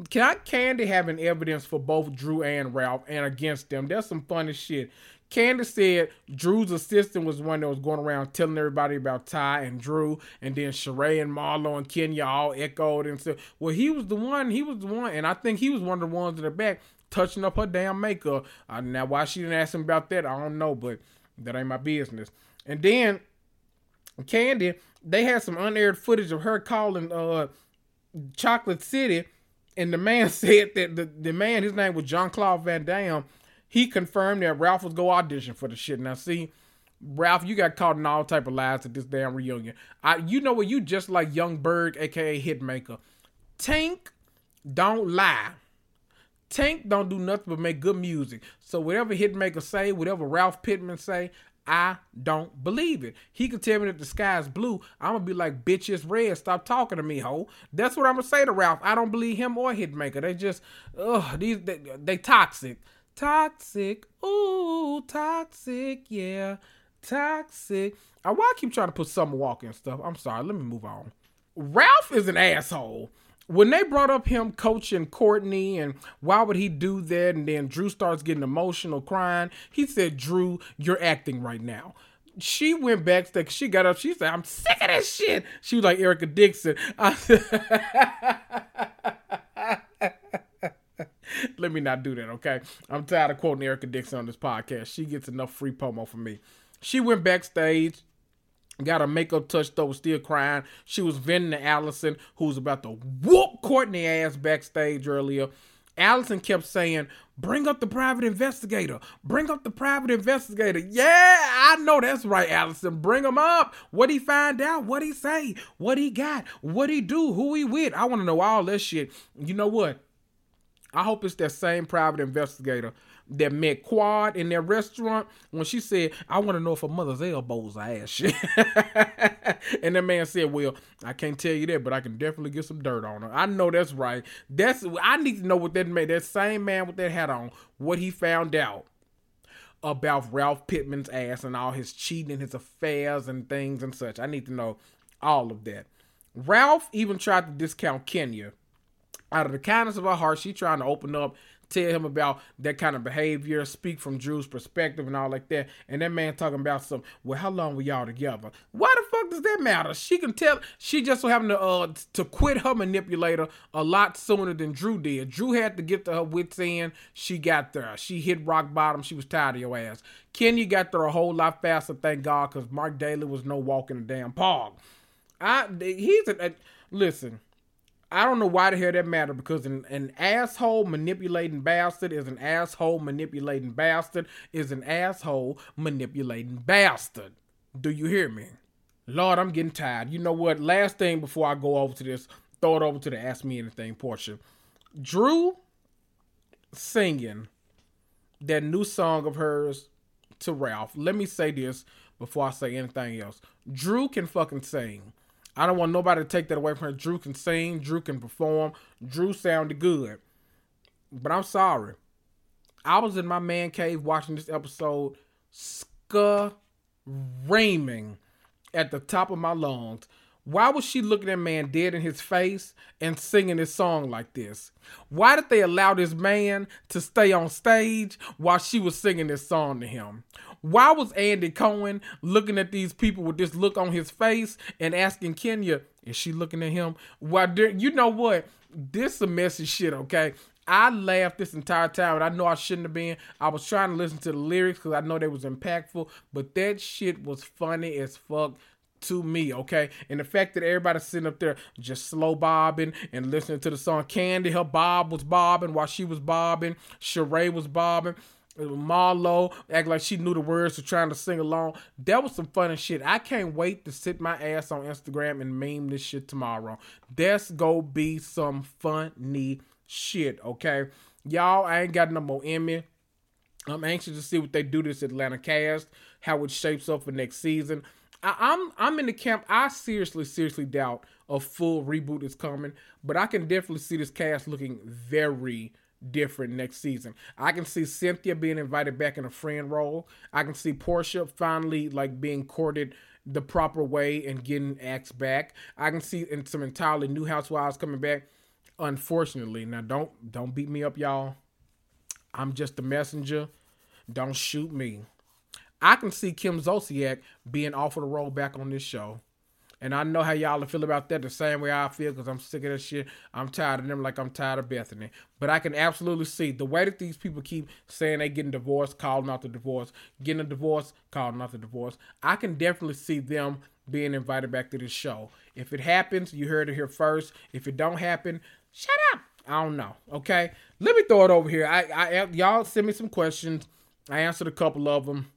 Can I Kandi having evidence for both Drew and Ralph and against them? That's some funny shit. Candace said Drew's assistant was one that was going around telling everybody about Ty and Drew, and then Sheree and Marlo and Kenya all echoed and said, "Well, he was the one. He was the one." And I think he was one of the ones in the back touching up her damn makeup. Uh, now, why she didn't ask him about that, I don't know, but that ain't my business. And then Kandi, they had some unaired footage of her calling uh, Chocolate City, and the man *laughs* said that the, the man, his name was Jean-Claude Van Damme he confirmed that Ralph was go audition for the shit. Now, see, Ralph, you got caught in all type of lies at this damn reunion. I, you know what? You just like Young Berg, aka Hitmaker. Tank don't lie. Tank don't do nothing but make good music. So whatever Hitmaker say, whatever Ralph Pittman say, I don't believe it. He could tell me that the sky is blue. I'm gonna be like, bitch, it's red. Stop talking to me, ho. That's what I'm gonna say to Ralph. I don't believe him or Hitmaker. They just, ugh, these they, they toxic. Toxic. Ooh, toxic. Yeah. Toxic. I, why I keep trying to put Summer Walker and stuff? I'm sorry. Let me move on. Ralph is an asshole. When they brought up him coaching Courtney and why would he do that, and then Drew starts getting emotional, crying, he said, Drew, you're acting right now she went backstage. She got up. She said, "I'm sick of this shit." She was like Erica Dixon. *laughs* *laughs* *laughs* Let me not do that, okay? I'm tired of quoting Erica Dixon on this podcast. She gets enough free promo from me. She went backstage, got her makeup touched up, was still crying. She was venting to Allison, who was about to whoop Courtney ass backstage earlier. Allison kept saying, Bring up the private investigator. Bring up the private investigator. Yeah, I know that's right, Allison. Bring him up. What he find out? What he say? What he got? What he do? Who he with? I want to know all this shit. You know what? I hope it's that same private investigator that met Quad in their restaurant when she said, I want to know if her mother's elbows are ass shit. *laughs* and that man said, Well, I can't tell you that, but I can definitely get some dirt on her. I know that's right. That's I need to know what that man, that same man with that hat on, what he found out about Ralph Pittman's ass and all his cheating and his affairs and things and such. I need to know all of that. Ralph even tried to discount Kenya out of the kindness of her heart, she trying to open up tell him about that kind of behavior, speak from Drew's perspective and all like that. And that man talking about some, well, how long were y'all together? Why the fuck does that matter? She can tell she just so happened to uh to quit her manipulator a lot sooner than Drew did. Drew had to get to her wits end. She got there. She hit rock bottom. She was tired of your ass. Kenya got there a whole lot faster, thank God, because Marc Daly was no walking a damn pog. I he's a, a listen. I don't know why the hell that matter because an, an asshole manipulating bastard is an asshole manipulating bastard is an asshole manipulating bastard. Do you hear me? Lord, I'm getting tired. You know what? Last thing before I go over to this, throw it over to the Ask Me Anything portion. Drew singing that new song of hers to Ralph. Let me say this before I say anything else. Drew can fucking sing. I don't want nobody to take that away from her. Drew can sing, Drew can perform, Drew sounded good. But I'm sorry. I was in my man cave watching this episode, screaming at the top of my lungs. Why was she looking at man dead in his face and singing this song like this? Why did they allow this man to stay on stage while she was singing this song to him? Why was Andy Cohen looking at these people with this look on his face and asking Kenya, is she looking at him? Why, you know what? This is a messy shit, okay? I laughed this entire time, and I know I shouldn't have been. I was trying to listen to the lyrics because I know they was impactful, but that shit was funny as fuck to me, okay? And the fact that everybody's sitting up there just slow bobbing and listening to the song Kandi, her bob was bobbing while she was bobbing, Sheree was bobbing. Marlo act like she knew the words to trying to sing along. That was some funny shit. I can't wait to sit my ass on Instagram and meme this shit tomorrow. That's go be some funny shit, okay? Y'all, I ain't got no more Emmy. I'm anxious to see what they do this Atlanta cast, how it shapes up for next season. I, I'm I'm in the camp. I seriously, seriously doubt a full reboot is coming, but I can definitely see this cast looking very different next season. I can see Cynthia being invited back in a friend role. I can see Porsha finally like being courted the proper way and getting asked back. I can see in some entirely new housewives coming back. Unfortunately, now don't don't beat me up, y'all. I'm just the messenger. Don't shoot me. I can see Kim Zolciak being offered a role back on this show. And I know how y'all feel about that the same way I feel because I'm sick of that shit. I'm tired of them like I'm tired of Bethany. But I can absolutely see the way that these people keep saying they getting divorced, calling out the divorce, getting a divorce, calling out the divorce. I can definitely see them being invited back to this show. If it happens, you heard it here first. If it don't happen, shut up. I don't know. Okay, let me throw it over here. I, I y'all send me some questions. I answered a couple of them.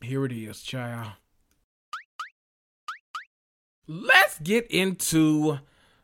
Here it is, child. Let's get into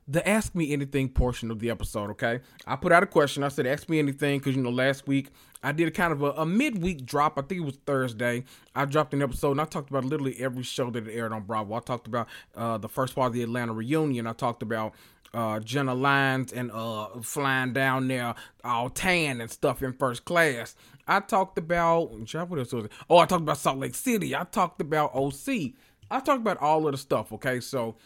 the Ask Me Anything portion of the episode, okay? I put out a question. I said, Ask me anything, because, you know, last week I did a kind of a, a midweek drop. I think it was Thursday. I dropped an episode and I talked about literally every show that aired on Bravo. I talked about uh, the first part of the Atlanta reunion. I talked about uh, Jenna Lyons and uh, flying down there all tan and stuff in first class. I talked about, what else was it? Oh, I talked about Salt Lake City. I talked about OC. I talked about all of the stuff. Okay, so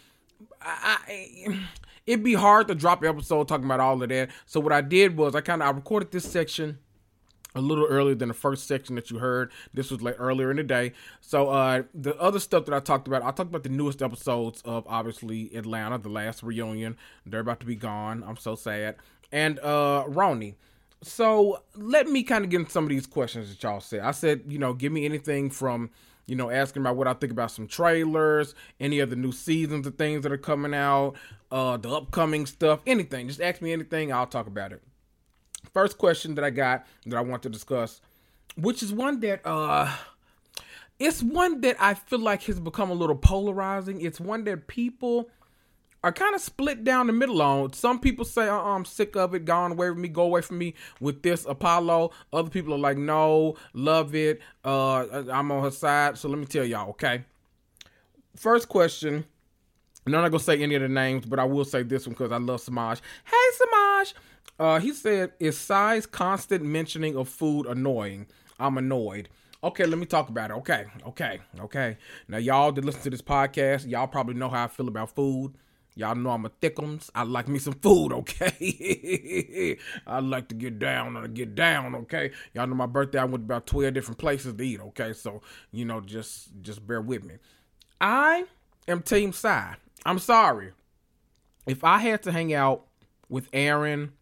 I, I *sighs* it'd be hard to drop an episode talking about all of that. So what I did was I kind of I recorded this section a little earlier than the first section that you heard. This was like earlier in the day. So uh the other stuff that I talked about, I talked about the newest episodes of obviously Atlanta, the last reunion. They're about to be gone. I'm so sad. And uh RHONY. So let me kind of get into some of these questions that y'all said. I said, you know, give me anything from you know, asking about what I think about some trailers, any of the new seasons of things that are coming out, uh, the upcoming stuff, anything. Just ask me anything, I'll talk about it. First question that I got that I want to discuss, which is one that uh it's one that I feel like has become a little polarizing. It's one that people are kind of split down the middle on. Some people say, uh I'm sick of it, gone away from me, go away from me with this Apollo. Other people are like, no, love it. Uh, I'm on her side. So let me tell y'all, okay? First question. I'm not gonna say any of the names, but I will say this one because I love Samaj. Hey Samaj. Uh, he said, "Is Sai's constant mentioning of food annoying? I'm annoyed." Okay, let me talk about it. Okay, okay, okay. Now, y'all that listen to this podcast, y'all probably know how I feel about food. Y'all know I'm a thickums. I like me some food, okay? *laughs* I like to get down and get down, okay? Y'all know my birthday. I went about 12 different places to eat, okay? So, you know, just just bear with me. I am Team Sai. I'm sorry. If I had to hang out with Erin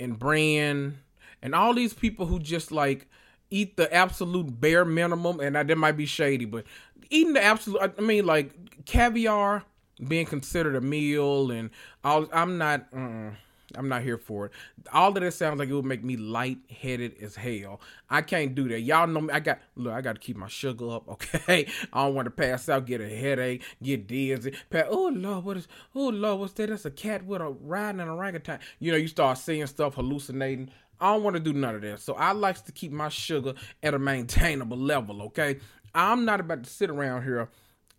and Brynn and all these people who just like eat the absolute bare minimum, and that might be shady, but eating the absolute, I mean, like caviar being considered a meal and all, I'm not. uh I'm not here for it. All of this sounds like it would make me lightheaded as hell. I can't do that. Y'all know me. I got look. I got to keep my sugar up. *laughs* Okay. I don't want to pass out, get a headache, get dizzy. Oh lord, what is? Oh lord, what's that? That's a cat with a riding an orangutan. You know, you start seeing stuff, hallucinating. I don't want to do none of that. So I likes to keep my sugar at a maintainable level. Okay. I'm not about to sit around here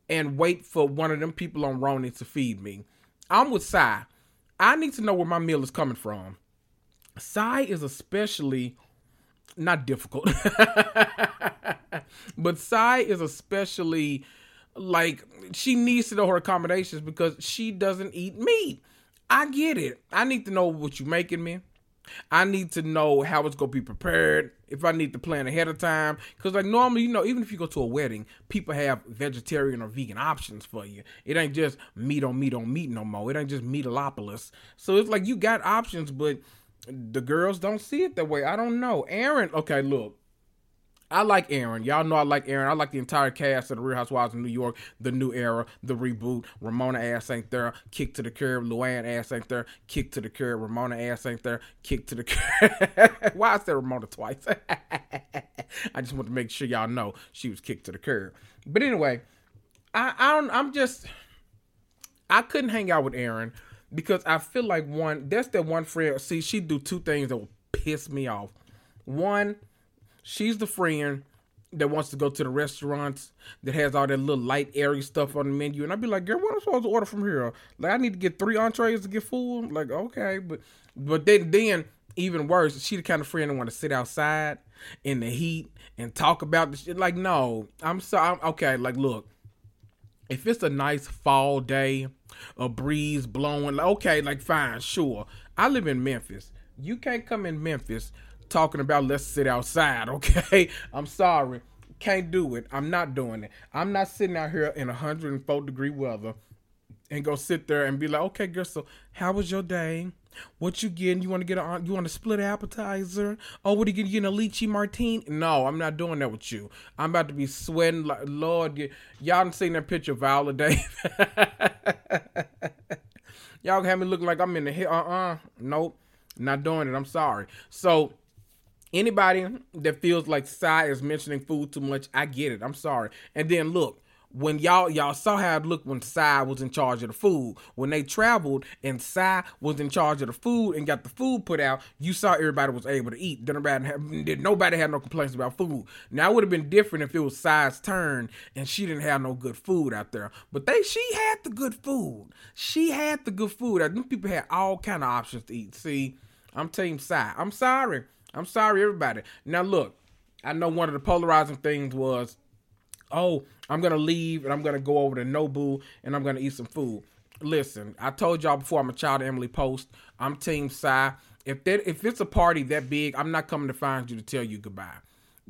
and wait for one of them people on RHONY to feed me. I'm with Sai. I need to know where my meal is coming from. Sai is especially not difficult, *laughs* but Sai is especially like she needs to know her accommodations because she doesn't eat meat. I get it. I need to know what you're making me. I need to know how it's gonna be prepared. If I need to plan ahead of time, because like normally, you know, even if you go to a wedding, people have vegetarian or vegan options for you. It ain't just meat on meat on meat no more. It ain't just meatalopolis. So it's like you got options, but the girls don't see it that way. I don't know. Erin, okay, look, I like Erin. Y'all know I like Erin. I like the entire cast of the Real Housewives of New York, the new era, the reboot. Ramona ass ain't there. Kick to the curb. Luann ass ain't there. Kick to the curb. Ramona ass ain't there. Kick to the curb. *laughs* Why I said Ramona twice? *laughs* I just want to make sure y'all know she was kicked to the curb. But anyway, I, I don't. I'm just. I couldn't hang out with Erin because I feel like one. That's that one friend. See, she do two things that will piss me off. One she's the friend that wants to go to the restaurants that has all that little light airy stuff on the menu and I'd be like, girl, what am I supposed to order from here? Like I need to get three entrees to get full. I'm like, okay, but but then then even worse, she the kind of friend that want to sit outside in the heat and talk about the shit. Like, no, I'm sorry. Okay, like, look, if it's a nice fall day, a breeze blowing, like, okay, like, fine, sure. I live in Memphis. You can't come in Memphis talking about let's sit outside, *laughs* okay? I'm sorry. Can't do it. I'm not doing it. I'm not sitting out here in 104 degree weather and go sit there and be like, okay, girl, so how was your day? What you getting? You want to get a you want a split appetizer? Oh, what are you getting? You getting a lychee martini? No, I'm not doing that with you. I'm about to be sweating like Lord. Y'all done seen that picture of Viola Davis? *laughs* y'all have me looking like I'm in the hit. Uh uh. Nope. Not doing it. I'm sorry. So Anybody that feels like Sai is mentioning food too much, I get it. I'm sorry. And then look, when y'all y'all saw how it looked when Sai was in charge of the food. When they traveled and Sai was in charge of the food and got the food put out, you saw everybody was able to eat. Did Nobody had, nobody had no complaints about food. Now it would have been different if it was Sai's turn and she didn't have no good food out there. But they she had the good food. She had the good food. Them people had all kind of options to eat. See, I'm team Sai. I'm sorry. I'm sorry, everybody. Now, look, I know one of the polarizing things was, oh, I'm gonna leave and I'm gonna go over to Nobu and I'm gonna eat some food. Listen, I told y'all before I'm a child of Emily Post. I'm Team Sai. If that if it's a party that big, I'm not coming to find you to tell you goodbye.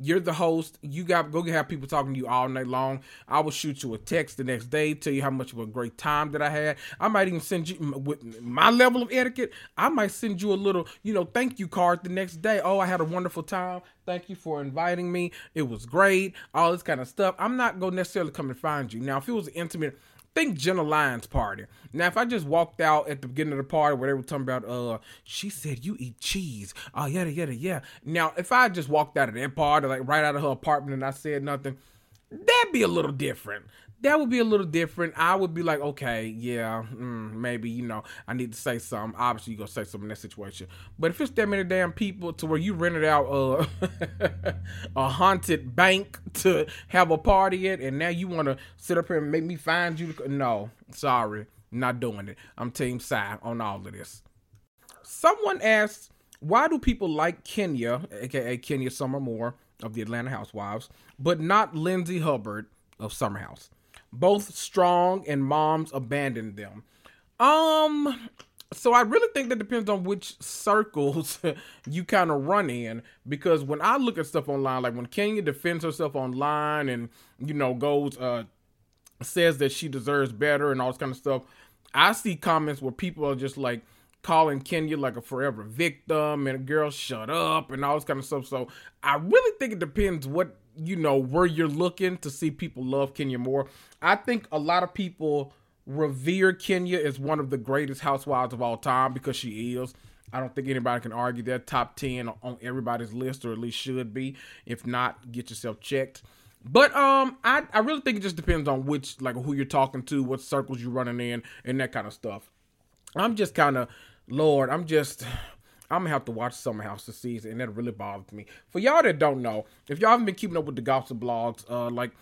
You're the host. You got go have people talking to you all night long. I will shoot you a text the next day, tell you how much of a great time that I had. I might even send you with my level of etiquette. I might send you a little, you know, thank you card the next day. Oh, I had a wonderful time. Thank you for inviting me. It was great. All this kind of stuff. I'm not gonna necessarily come and find you. Now, if it was intimate think Jenna Lyons party. Now, if I just walked out at the beginning of the party where they were talking about, uh, she said you eat cheese, oh yada yada yeah. Now, if I just walked out of that party, like right out of her apartment, and I said nothing, that'd be a little different that would be a little different. I would be like, okay, yeah, mm, maybe you know, I need to say something. Obviously, you gonna say something in that situation. But if it's that many damn people to where you rented out uh, *laughs* a haunted bank to have a party at, and now you want to sit up here and make me find you, no, sorry, not doing it. I'm Team Sai on all of this. Someone asked, why do people like Kenya, aka Kenya Summer Moore of the Atlanta Housewives, but not Lindsay Hubbard of Summer House? Both strong and moms abandoned them. Um, so I really think that depends on which circles *laughs* you kind of run in. Because when I look at stuff online, like when Kenya defends herself online and you know goes uh says that she deserves better and all this kind of stuff, I see comments where people are just like calling Kenya like a forever victim and a girl shut up and all this kind of stuff. So I really think it depends what you know where you're looking to see people love Kenya more. I think a lot of people revere Kenya as one of the greatest housewives of all time because she is. I don't think anybody can argue that top 10 on everybody's list or at least should be. If not, get yourself checked. But um I, I really think it just depends on which like who you're talking to, what circles you're running in and that kind of stuff. I'm just kind of Lord, I'm just I'm gonna have to watch Summer House this season, and that really bothers me. For y'all that don't know, if y'all haven't been keeping up with the gossip blogs, uh, like,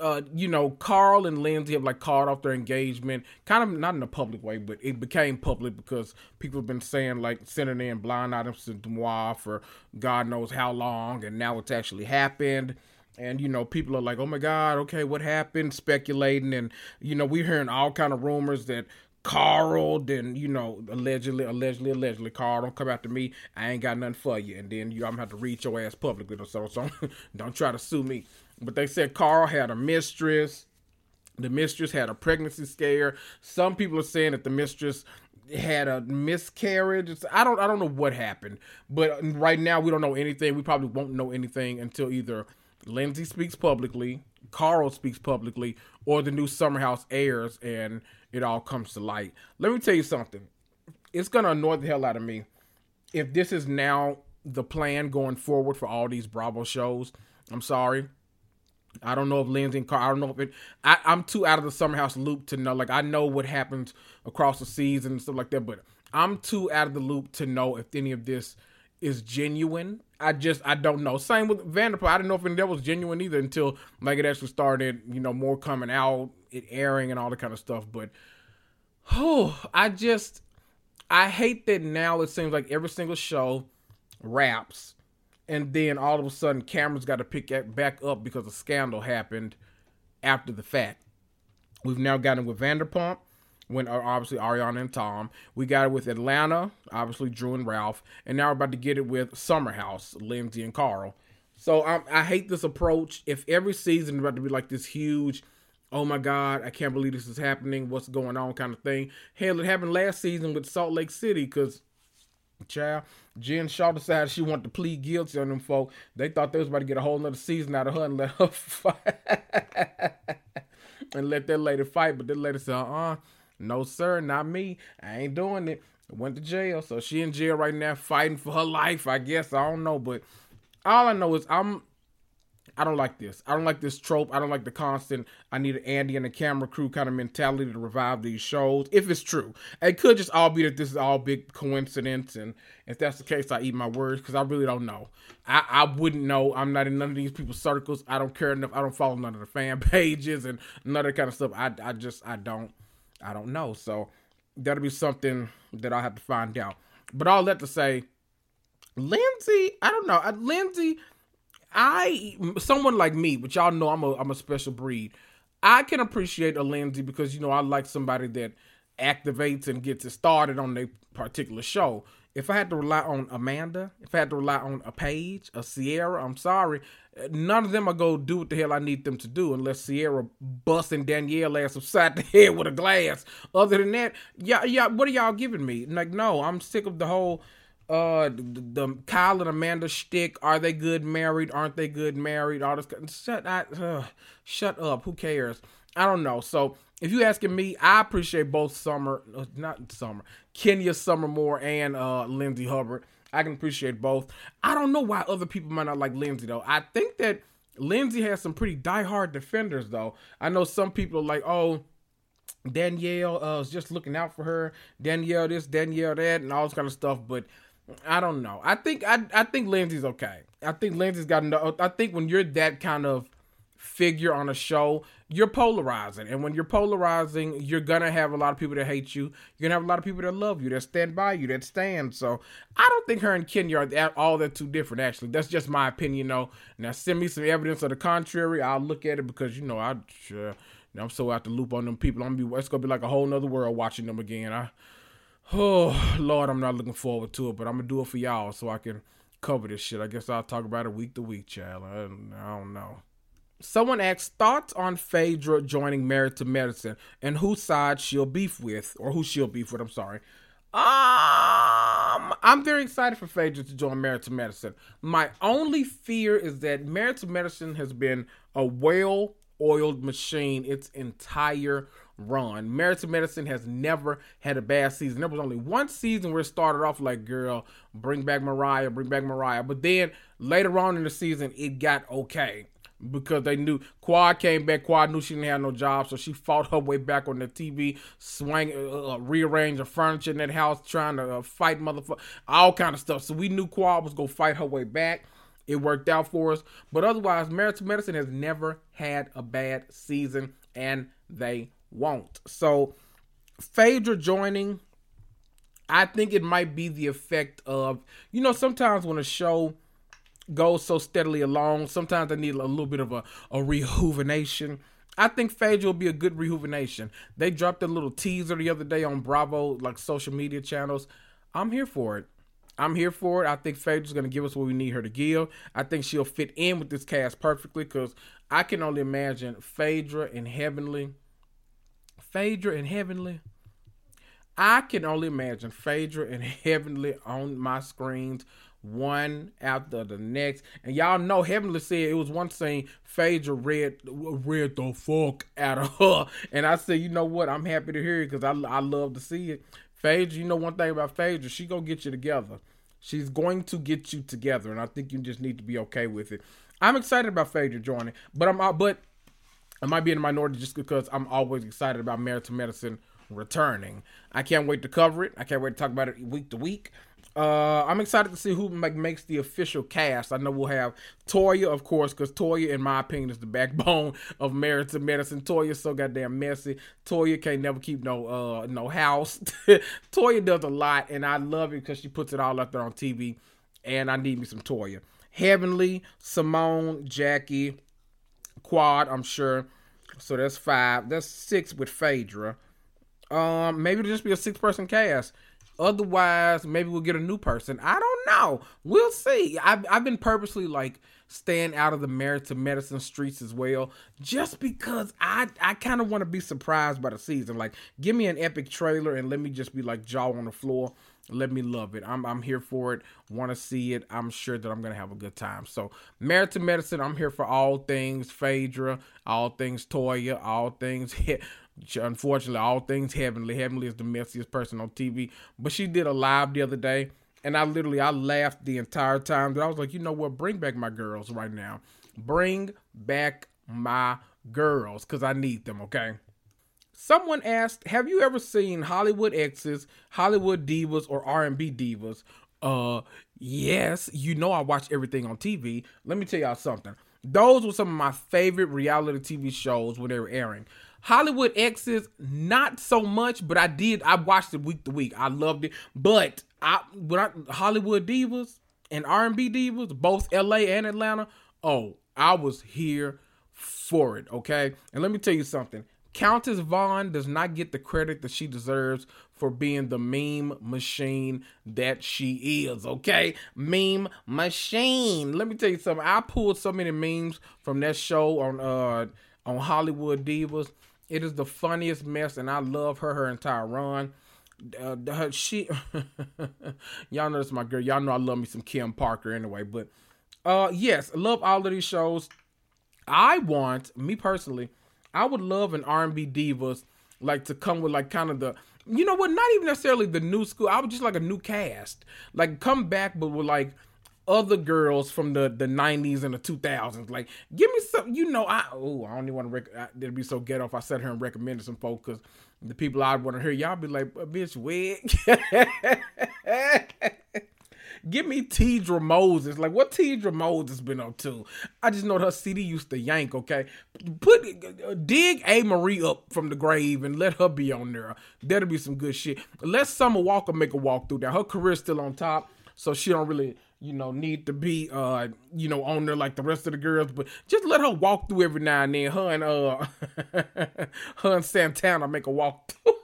uh, you know, Carl and Lindsay have like called off their engagement, kind of not in a public way, but it became public because people have been saying like sending in blind items to DeuxMoi for God knows how long, and now it's actually happened. And you know, people are like, "Oh my God, okay, what happened?" Speculating, and you know, we're hearing all kind of rumors that Carl, then you know, allegedly, allegedly, allegedly, Carl, don't come after me. I ain't got nothing for you. And then you, I'm gonna have to read your ass publicly or so. So *laughs* don't try to sue me. But they said Carl had a mistress. The mistress had a pregnancy scare. Some people are saying that the mistress had a miscarriage. It's, I don't I don't know what happened. But right now we don't know anything. We probably won't know anything until either Lindsay speaks publicly, Carl speaks publicly, or the new Summer House airs and it all comes to light. Let me tell you something. It's gonna annoy the hell out of me if this is now the plan going forward for all these Bravo shows. I'm sorry. I don't know if Lindsay and Carl. I don't know if it. I, I'm too out of the Summer House loop to know. Like I know what happens across the season and stuff like that, but I'm too out of the loop to know if any of this is genuine. I just I don't know. Same with Vanderpump. I didn't know if that was genuine either until like it actually started. You know, more coming out, it airing, and all that kind of stuff. But oh, I just I hate that now. It seems like every single show wraps, and then all of a sudden cameras got to pick it back up because a scandal happened after the fact. We've now gotten with Vanderpump when uh, obviously Ariana and Tom. We got it with Atlanta, obviously Drew and Ralph, and now we're about to get it with Summer House, Lindsay and Carl. So I, I hate this approach. If every season is about to be like this huge, oh my God, I can't believe this is happening, what's going on kind of thing. Hell, it happened last season with Salt Lake City because child. Jen Shah decided she wanted to plead guilty on them folk. They thought they was about to get a whole nother season out of her and let her *laughs* fight. *laughs* and let that lady fight, but that lady said, uh-uh, no, sir, not me. I ain't doing it. Went to jail, so she in jail right now, fighting for her life. I guess I don't know, but all I know is I'm. I don't like this. I don't like this trope. I don't like the constant. I need an Andy and a camera crew kind of mentality to revive these shows. If it's true, it could just all be that this is all big coincidence, and if that's the case, I eat my words because I really don't know. I, I wouldn't know. I'm not in none of these people's circles. I don't care enough. I don't follow none of the fan *laughs* pages and none of that kind of stuff. I I just I don't. I don't know. So that'll be something that I'll have to find out. But all that to say, Lindsay, I don't know. Lindsay, I someone like me, but y'all know I'm a I'm a special breed. I can appreciate a Lindsay because you know I like somebody that activates and gets it started on a particular show. If I had to rely on Amanda, if I had to rely on a Paige, a Ciara, I'm sorry, none of them are go do what the hell I need them to do unless Ciara busting Danielle ass upside the *laughs* head with a glass. Other than that, yeah, yeah, what are y'all giving me? Like, no, I'm sick of the whole uh the, the Kyle and Amanda shtick. Are they good married? Aren't they good married? All this. Shut I, uh, shut up. Who cares? I don't know. So if you asking me, I appreciate both Summer, uh, not Summer, Kenya Summer Moore and uh, Lindsay Hubbard. I can appreciate both. I don't know why other people might not like Lindsay though. I think that Lindsay has some pretty diehard defenders though. I know some people are like, oh, Danielle uh, is just looking out for her. Danielle this, Danielle that, and all this kind of stuff. But I don't know. I think I I think Lindsay's okay. I think Lindsay's got. I think when you're that kind of figure on a show, you're polarizing. And when you're polarizing, you're gonna have a lot of people that hate you. You're gonna have a lot of people that love you, that stand by you, that stand. So I don't think her and Kenya are all that too different. Actually, that's just my opinion. Though. Now send me some evidence of the contrary. I'll look at it because you know I. Uh, I'm so out the loop on them people. I'm gonna be it's gonna be like a whole nother world watching them again. I oh Lord, I'm not looking forward to it, but I'm gonna do it for y'all so I can cover this shit. I guess I'll talk about it week to week, child. I, I don't know. Someone asked thoughts on Phaedra joining Married to Medicine and whose side she'll beef with, or who she'll beef with. I'm sorry. Um, I'm very excited for Phaedra to join Married to Medicine. My only fear is that Married to Medicine has been a well-oiled machine its entire run. Married to Medicine has never had a bad season. There was only one season where it started off like, girl, bring back Mariah, bring back Mariah. But then later on in the season, it got okay because they knew Quad came back. Quad knew she didn't have no job, so she fought her way back on the TV, swing, uh, uh, the furniture in that house, trying to uh, fight motherfucker, all kind of stuff. So we knew Quad was gonna fight her way back. It worked out for us, but otherwise, Married Medicine has never had a bad season, and they won't. So, Phaedra joining, I think it might be the effect of you know sometimes when a show goes so steadily along. Sometimes I need a little bit of a, a rejuvenation. I think Phaedra will be a good rejuvenation. They dropped a little teaser the other day on Bravo, like social media channels. I'm here for it. I'm here for it. I think Phaedra's going to give us what we need her to give. I think she'll fit in with this cast perfectly because I can only imagine Phaedra and Heavenly. Phaedra and Heavenly. I can only imagine Phaedra and Heavenly on my screens one after the next. And y'all know Heavenly said it was one scene Phaedra read read the fuck out of her. And I said, you know what? I'm happy to hear it because I, I love to see it. Phaedra, you know one thing about Phaedra, she gonna get you together. She's going to get you together, and I think you just need to be okay with it. I'm excited about Phaedra joining, but I'm uh, but I might be in the minority just because I'm always excited about to Medicine returning. I can't wait to cover it. I can't wait to talk about it week to week. Uh, I'm excited to see who make, makes the official cast. I know we'll have Toya, of course, because Toya, in my opinion, is the *laughs* backbone of Married to Medicine. Toya's so goddamn messy. Toya can't never keep no uh no house. *laughs* Toya does a lot, and I love it because she puts it all up there on TV. And I need me some Toya. Heavenly, Simone, Jackie, Quad. I'm sure. So that's five. That's six with Phaedra. Um, maybe it'll just be a six person cast. Otherwise, maybe we'll get a new person. I don't know. We'll see. I've, I've been purposely like staying out of the Married to Medicine streets as well, just because I I kind of want to be surprised by the season. Like, give me an epic trailer and let me just be like jaw on the floor. Let me love it. I'm I'm here for it. Want to see it. I'm sure that I'm gonna have a good time. So, Married to Medicine. I'm here for all things Phaedra, all things Toya, all things *laughs* unfortunately, all things heavenly. Heavenly is the messiest person on TV. But she did a live the other day, and I literally I laughed the entire time. That I was like, you know what? Bring back my girls right now. Bring back my girls, cause I need them. Okay. Someone asked, "Have you ever seen Hollywood exes, Hollywood divas, or R&B divas?" Uh, yes. You know I watch everything on TV. Let me tell y'all something. Those were some of my favorite reality TV shows when they were airing. Hollywood Exes, not so much, but I did. I watched it week to week. I loved it. But I when I Hollywood Divas and R and B Divas, both L.A. and Atlanta. Oh, I was here for it. Okay, and let me tell you something. Countess Vaughn does not get the credit that she deserves for being the meme machine that she is, okay? Meme machine. Let me tell you something. I pulled so many memes from that show on uh on Hollywood Divas. It is the funniest mess, and I love her her entire run. Uh, she, *laughs* y'all know this my girl. Y'all know I love me some Kim Parker anyway. But uh, yes, love all of these shows. I want me personally. I would love an R&B divas like to come with like kind of the you know what not even necessarily the new school I would just like a new cast like come back but with like other girls from the the 90s and the 2000s. Like, give me some, you know, I oh, I don't even want to. Rec- it'd be so ghetto if I sat here and recommended some folks because the people I want to hear y'all be like, bitch, wig. *laughs* Give me Teedra Moses. Like, what Teedra Moses been up to? I just know her CD used to yank, okay? Put uh, dig A. Marie up from the grave and let her be on there. That'll be some good shit. Let Summer Walker make a walk through there. Her career's still on top, so she don't really you know, need to be, uh, you know, on there like the rest of the girls, but just let her walk through every now and then. Her and, uh, *laughs* her and Santana make a walk through.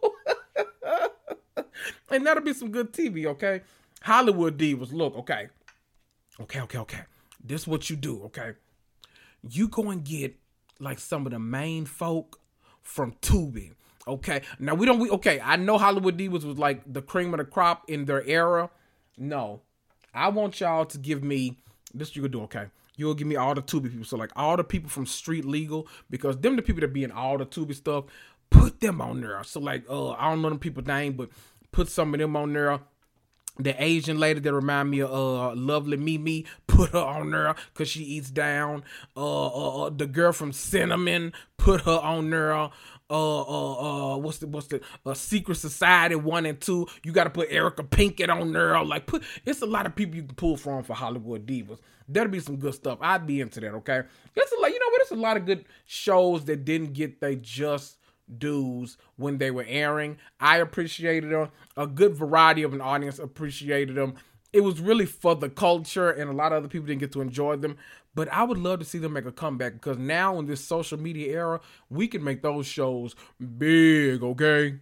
*laughs* and that'll be some good TV, okay? Hollywood Divas, look, okay. Okay, okay, okay. This is what you do, okay? You go and get like some of the main folk from Tubi. Okay. Now we don't we okay, I know Hollywood Divas was like the cream of the crop in their era. No. I want y'all to give me this you could do, okay. You'll give me all the Tubi people. So like all the people from Street Legal, because them the people that be in all the Tubi stuff, put them on there. So like uh I don't know them people's name, but put some of them on there the Asian lady that remind me of uh lovely Mimi, put her on there because she eats down. Uh, uh, uh, the girl from Cinnamon, put her on there. Uh, uh, uh, what's the what's the uh, Secret Society one and two? You got to put Erica Pinkett on there. Like, put it's a lot of people you can pull from for Hollywood divas. That'll be some good stuff. I'd be into that. Okay, it's a lot. You know what? It's a lot of good shows that didn't get they just dudes when they were airing. I appreciated them. A good variety of an audience appreciated them. It was really for the culture, and a lot of other people didn't get to enjoy them. But I would love to see them make a comeback because now in this social media era, we can make those shows big, okay?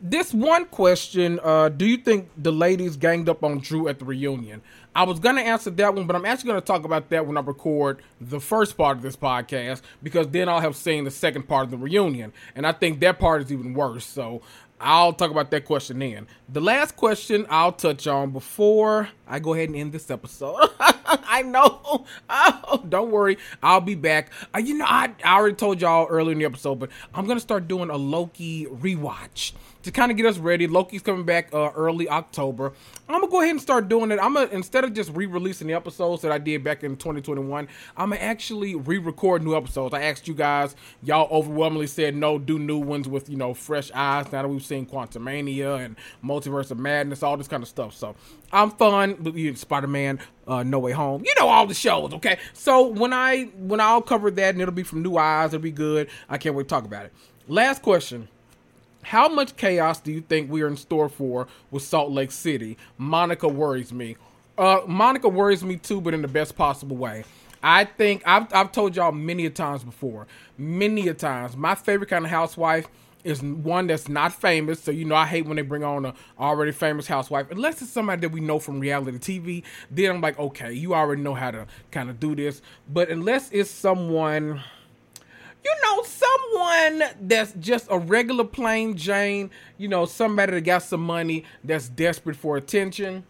This one question, uh, do you think the ladies ganged up on Drew at the reunion? I was going to answer that one, but I'm actually going to talk about that when I record the first part of this podcast because then I'll have seen the second part of the reunion. And I think that part is even worse. So I'll talk about that question then. The last question I'll touch on before I go ahead and end this episode. *laughs* I know. Oh, don't worry. I'll be back. Uh, you know, I, I already told y'all earlier in the episode, but I'm going to start doing a Loki rewatch to kind of get us ready. Loki's coming back uh, early October. I'm gonna go ahead and start doing it. I'm gonna instead of just re-releasing the episodes that I did back in 2021, I'm gonna actually re-record new episodes. I asked you guys, y'all overwhelmingly said no, do new ones with you know fresh eyes. Now that we've seen Quantumania and Multiverse of Madness, all this kind of stuff. So I'm fun. With Spider-Man, uh, No Way Home. You know all the shows, okay? So when I when I'll cover that and it'll be from new eyes, it'll be good. I can't wait to talk about it. Last question. How much chaos do you think we are in store for with Salt Lake City? Monica worries me. Uh, Monica worries me too, but in the best possible way. I think I've, I've told y'all many a times before, many a times. My favorite kind of housewife is one that's not famous. So you know, I hate when they bring on a already famous housewife, unless it's somebody that we know from reality TV. Then I'm like, okay, you already know how to kind of do this. But unless it's someone you know, someone that's just a regular plain Jane, you know, somebody that got some money that's desperate for attention.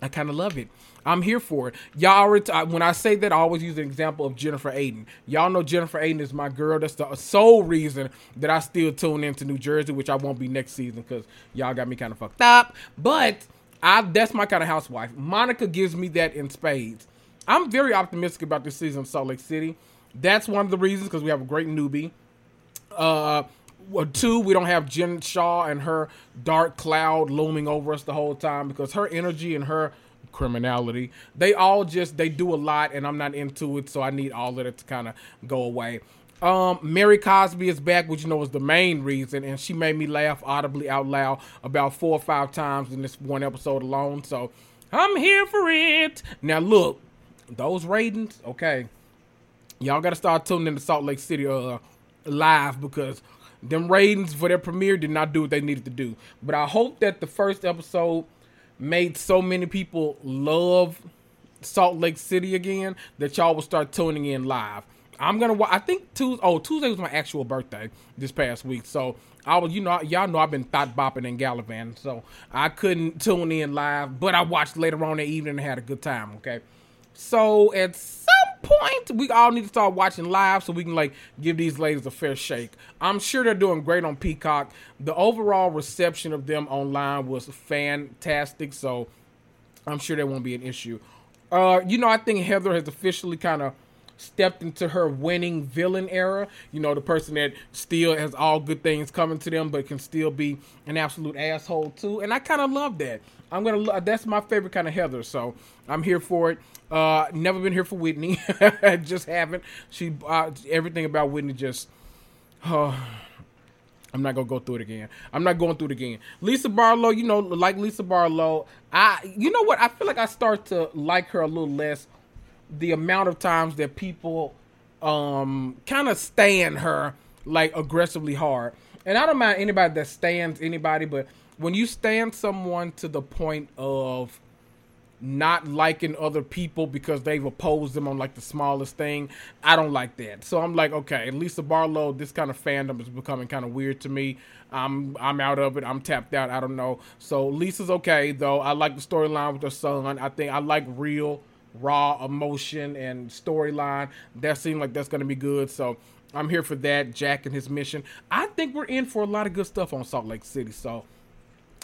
I kind of love it. I'm here for it. Y'all when I say that, I always use an example of Jennifer Aydin. Y'all know Jennifer Aydin is my girl. That's the sole reason that I still tune into New Jersey, which I won't be next season because y'all got me kind of fucked up. But I, that's my kind of housewife. Monica gives me that in spades. I'm very optimistic about this season of Salt Lake City. That's one of the reasons because we have a great newbie. Uh, two, we don't have Jen Shah and her dark cloud looming over us the whole time because her energy and her criminality, they all just they do a lot, and I'm not into it, so I need all of it to kind of go away. Um, Mary Cosby is back, which you know is the main reason, and she made me laugh audibly out loud about four or five times in this one episode alone. So I'm here for it. Now look, those ratings, okay y'all got to start tuning into Salt Lake City uh, live because them ratings for their premiere did not do what they needed to do. But I hope that the first episode made so many people love Salt Lake City again that y'all will start tuning in live. I'm gonna. I think Tuesday. Oh, Tuesday was my actual birthday this past week, so I was. You know, y'all know I've been thought bopping and gallivanting, so I couldn't tune in live, but I watched later on that evening and had a good time. Okay, so point, we all need to start watching live so we can like give these ladies a fair shake. I'm sure they're doing great on Peacock. The overall reception of them online was fantastic, so I'm sure that won't be an issue. Uh, you know, I think Heather has officially kind of stepped into her winning villain era. You know, the person that still has all good things coming to them, but can still be an absolute asshole too. And I kind of love that. I'm gonna. That's my favorite kind of Heather. So I'm here for it. Uh, never been here for Whitney. *laughs* just haven't. She uh, everything about Whitney just. Uh, *sighs* I'm not gonna go through it again. I'm not going through it again. Lisa Barlow, you know, like Lisa Barlow, I you know what? I feel like I start to like her a little less. The amount of times that people um kind of stand her like aggressively hard. And I don't mind anybody that stands anybody, but when you stand someone to the point of not liking other people because they've opposed them on like the smallest thing. I don't like that. So I'm like, okay, Lisa Barlow, this kind of fandom is becoming kind of weird to me. I'm I'm out of it. I'm tapped out. I don't know. So Lisa's okay though. I like the storyline with her son. I think I like real raw emotion and storyline. That seemed like that's gonna be good. So I'm here for that. Jack and his mission. I think we're in for a lot of good stuff on Salt Lake City. So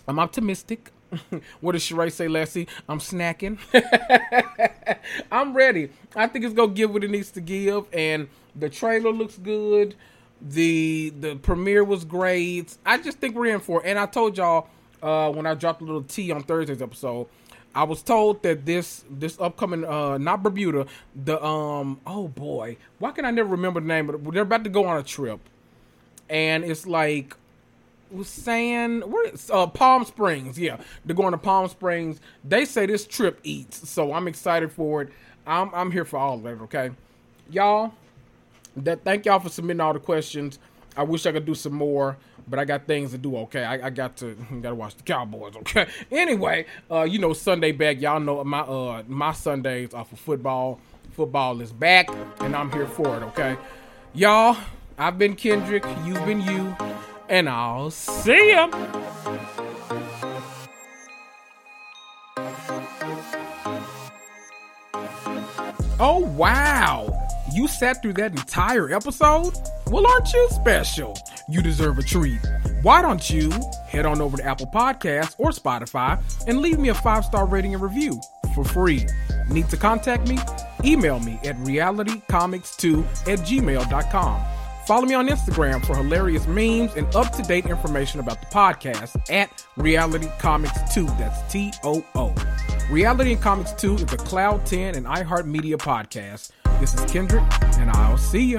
I'm optimistic. *laughs* what does Sheree say, Leslie? I'm snacking. *laughs* I'm ready. I think it's gonna give what it needs to give, and the trailer looks good. The the premiere was great. I just think we're in for it. And I told y'all uh, when I dropped a little tea on Thursday's episode, I was told that this this upcoming uh not Bermuda, the um oh boy, why can I never remember the name? But they're about to go on a trip, and it's like was saying where uh, Palm Springs. Yeah, they're going to Palm Springs. They say this trip eats, so I'm excited for it. I'm I'm here for all of it. Okay, y'all. That thank y'all for submitting all the questions. I wish I could do some more, but I got things to do. Okay, I, I got to *laughs* got to watch the Cowboys. Okay. *laughs* Anyway, uh, you know Sunday back. Y'all know my uh my Sundays are for football. Football is back, and I'm here for it. Okay, y'all. I've been Kendrick. You've been you and I'll see ya. Oh, wow. You sat through that entire episode? Well, aren't you special? You deserve a treat. Why don't you head on over to Apple Podcasts or Spotify and leave me a five star rating and review for free? Need to contact me? Email me at realitycomicstoo at gmail.com. Follow me on Instagram for hilarious memes and up to date information about the podcast at Reality Comics Too. That's T O O. Reality and Comics Too is a Cloud 10 and iHeartMedia podcast. This is Kendrick, and I'll see you.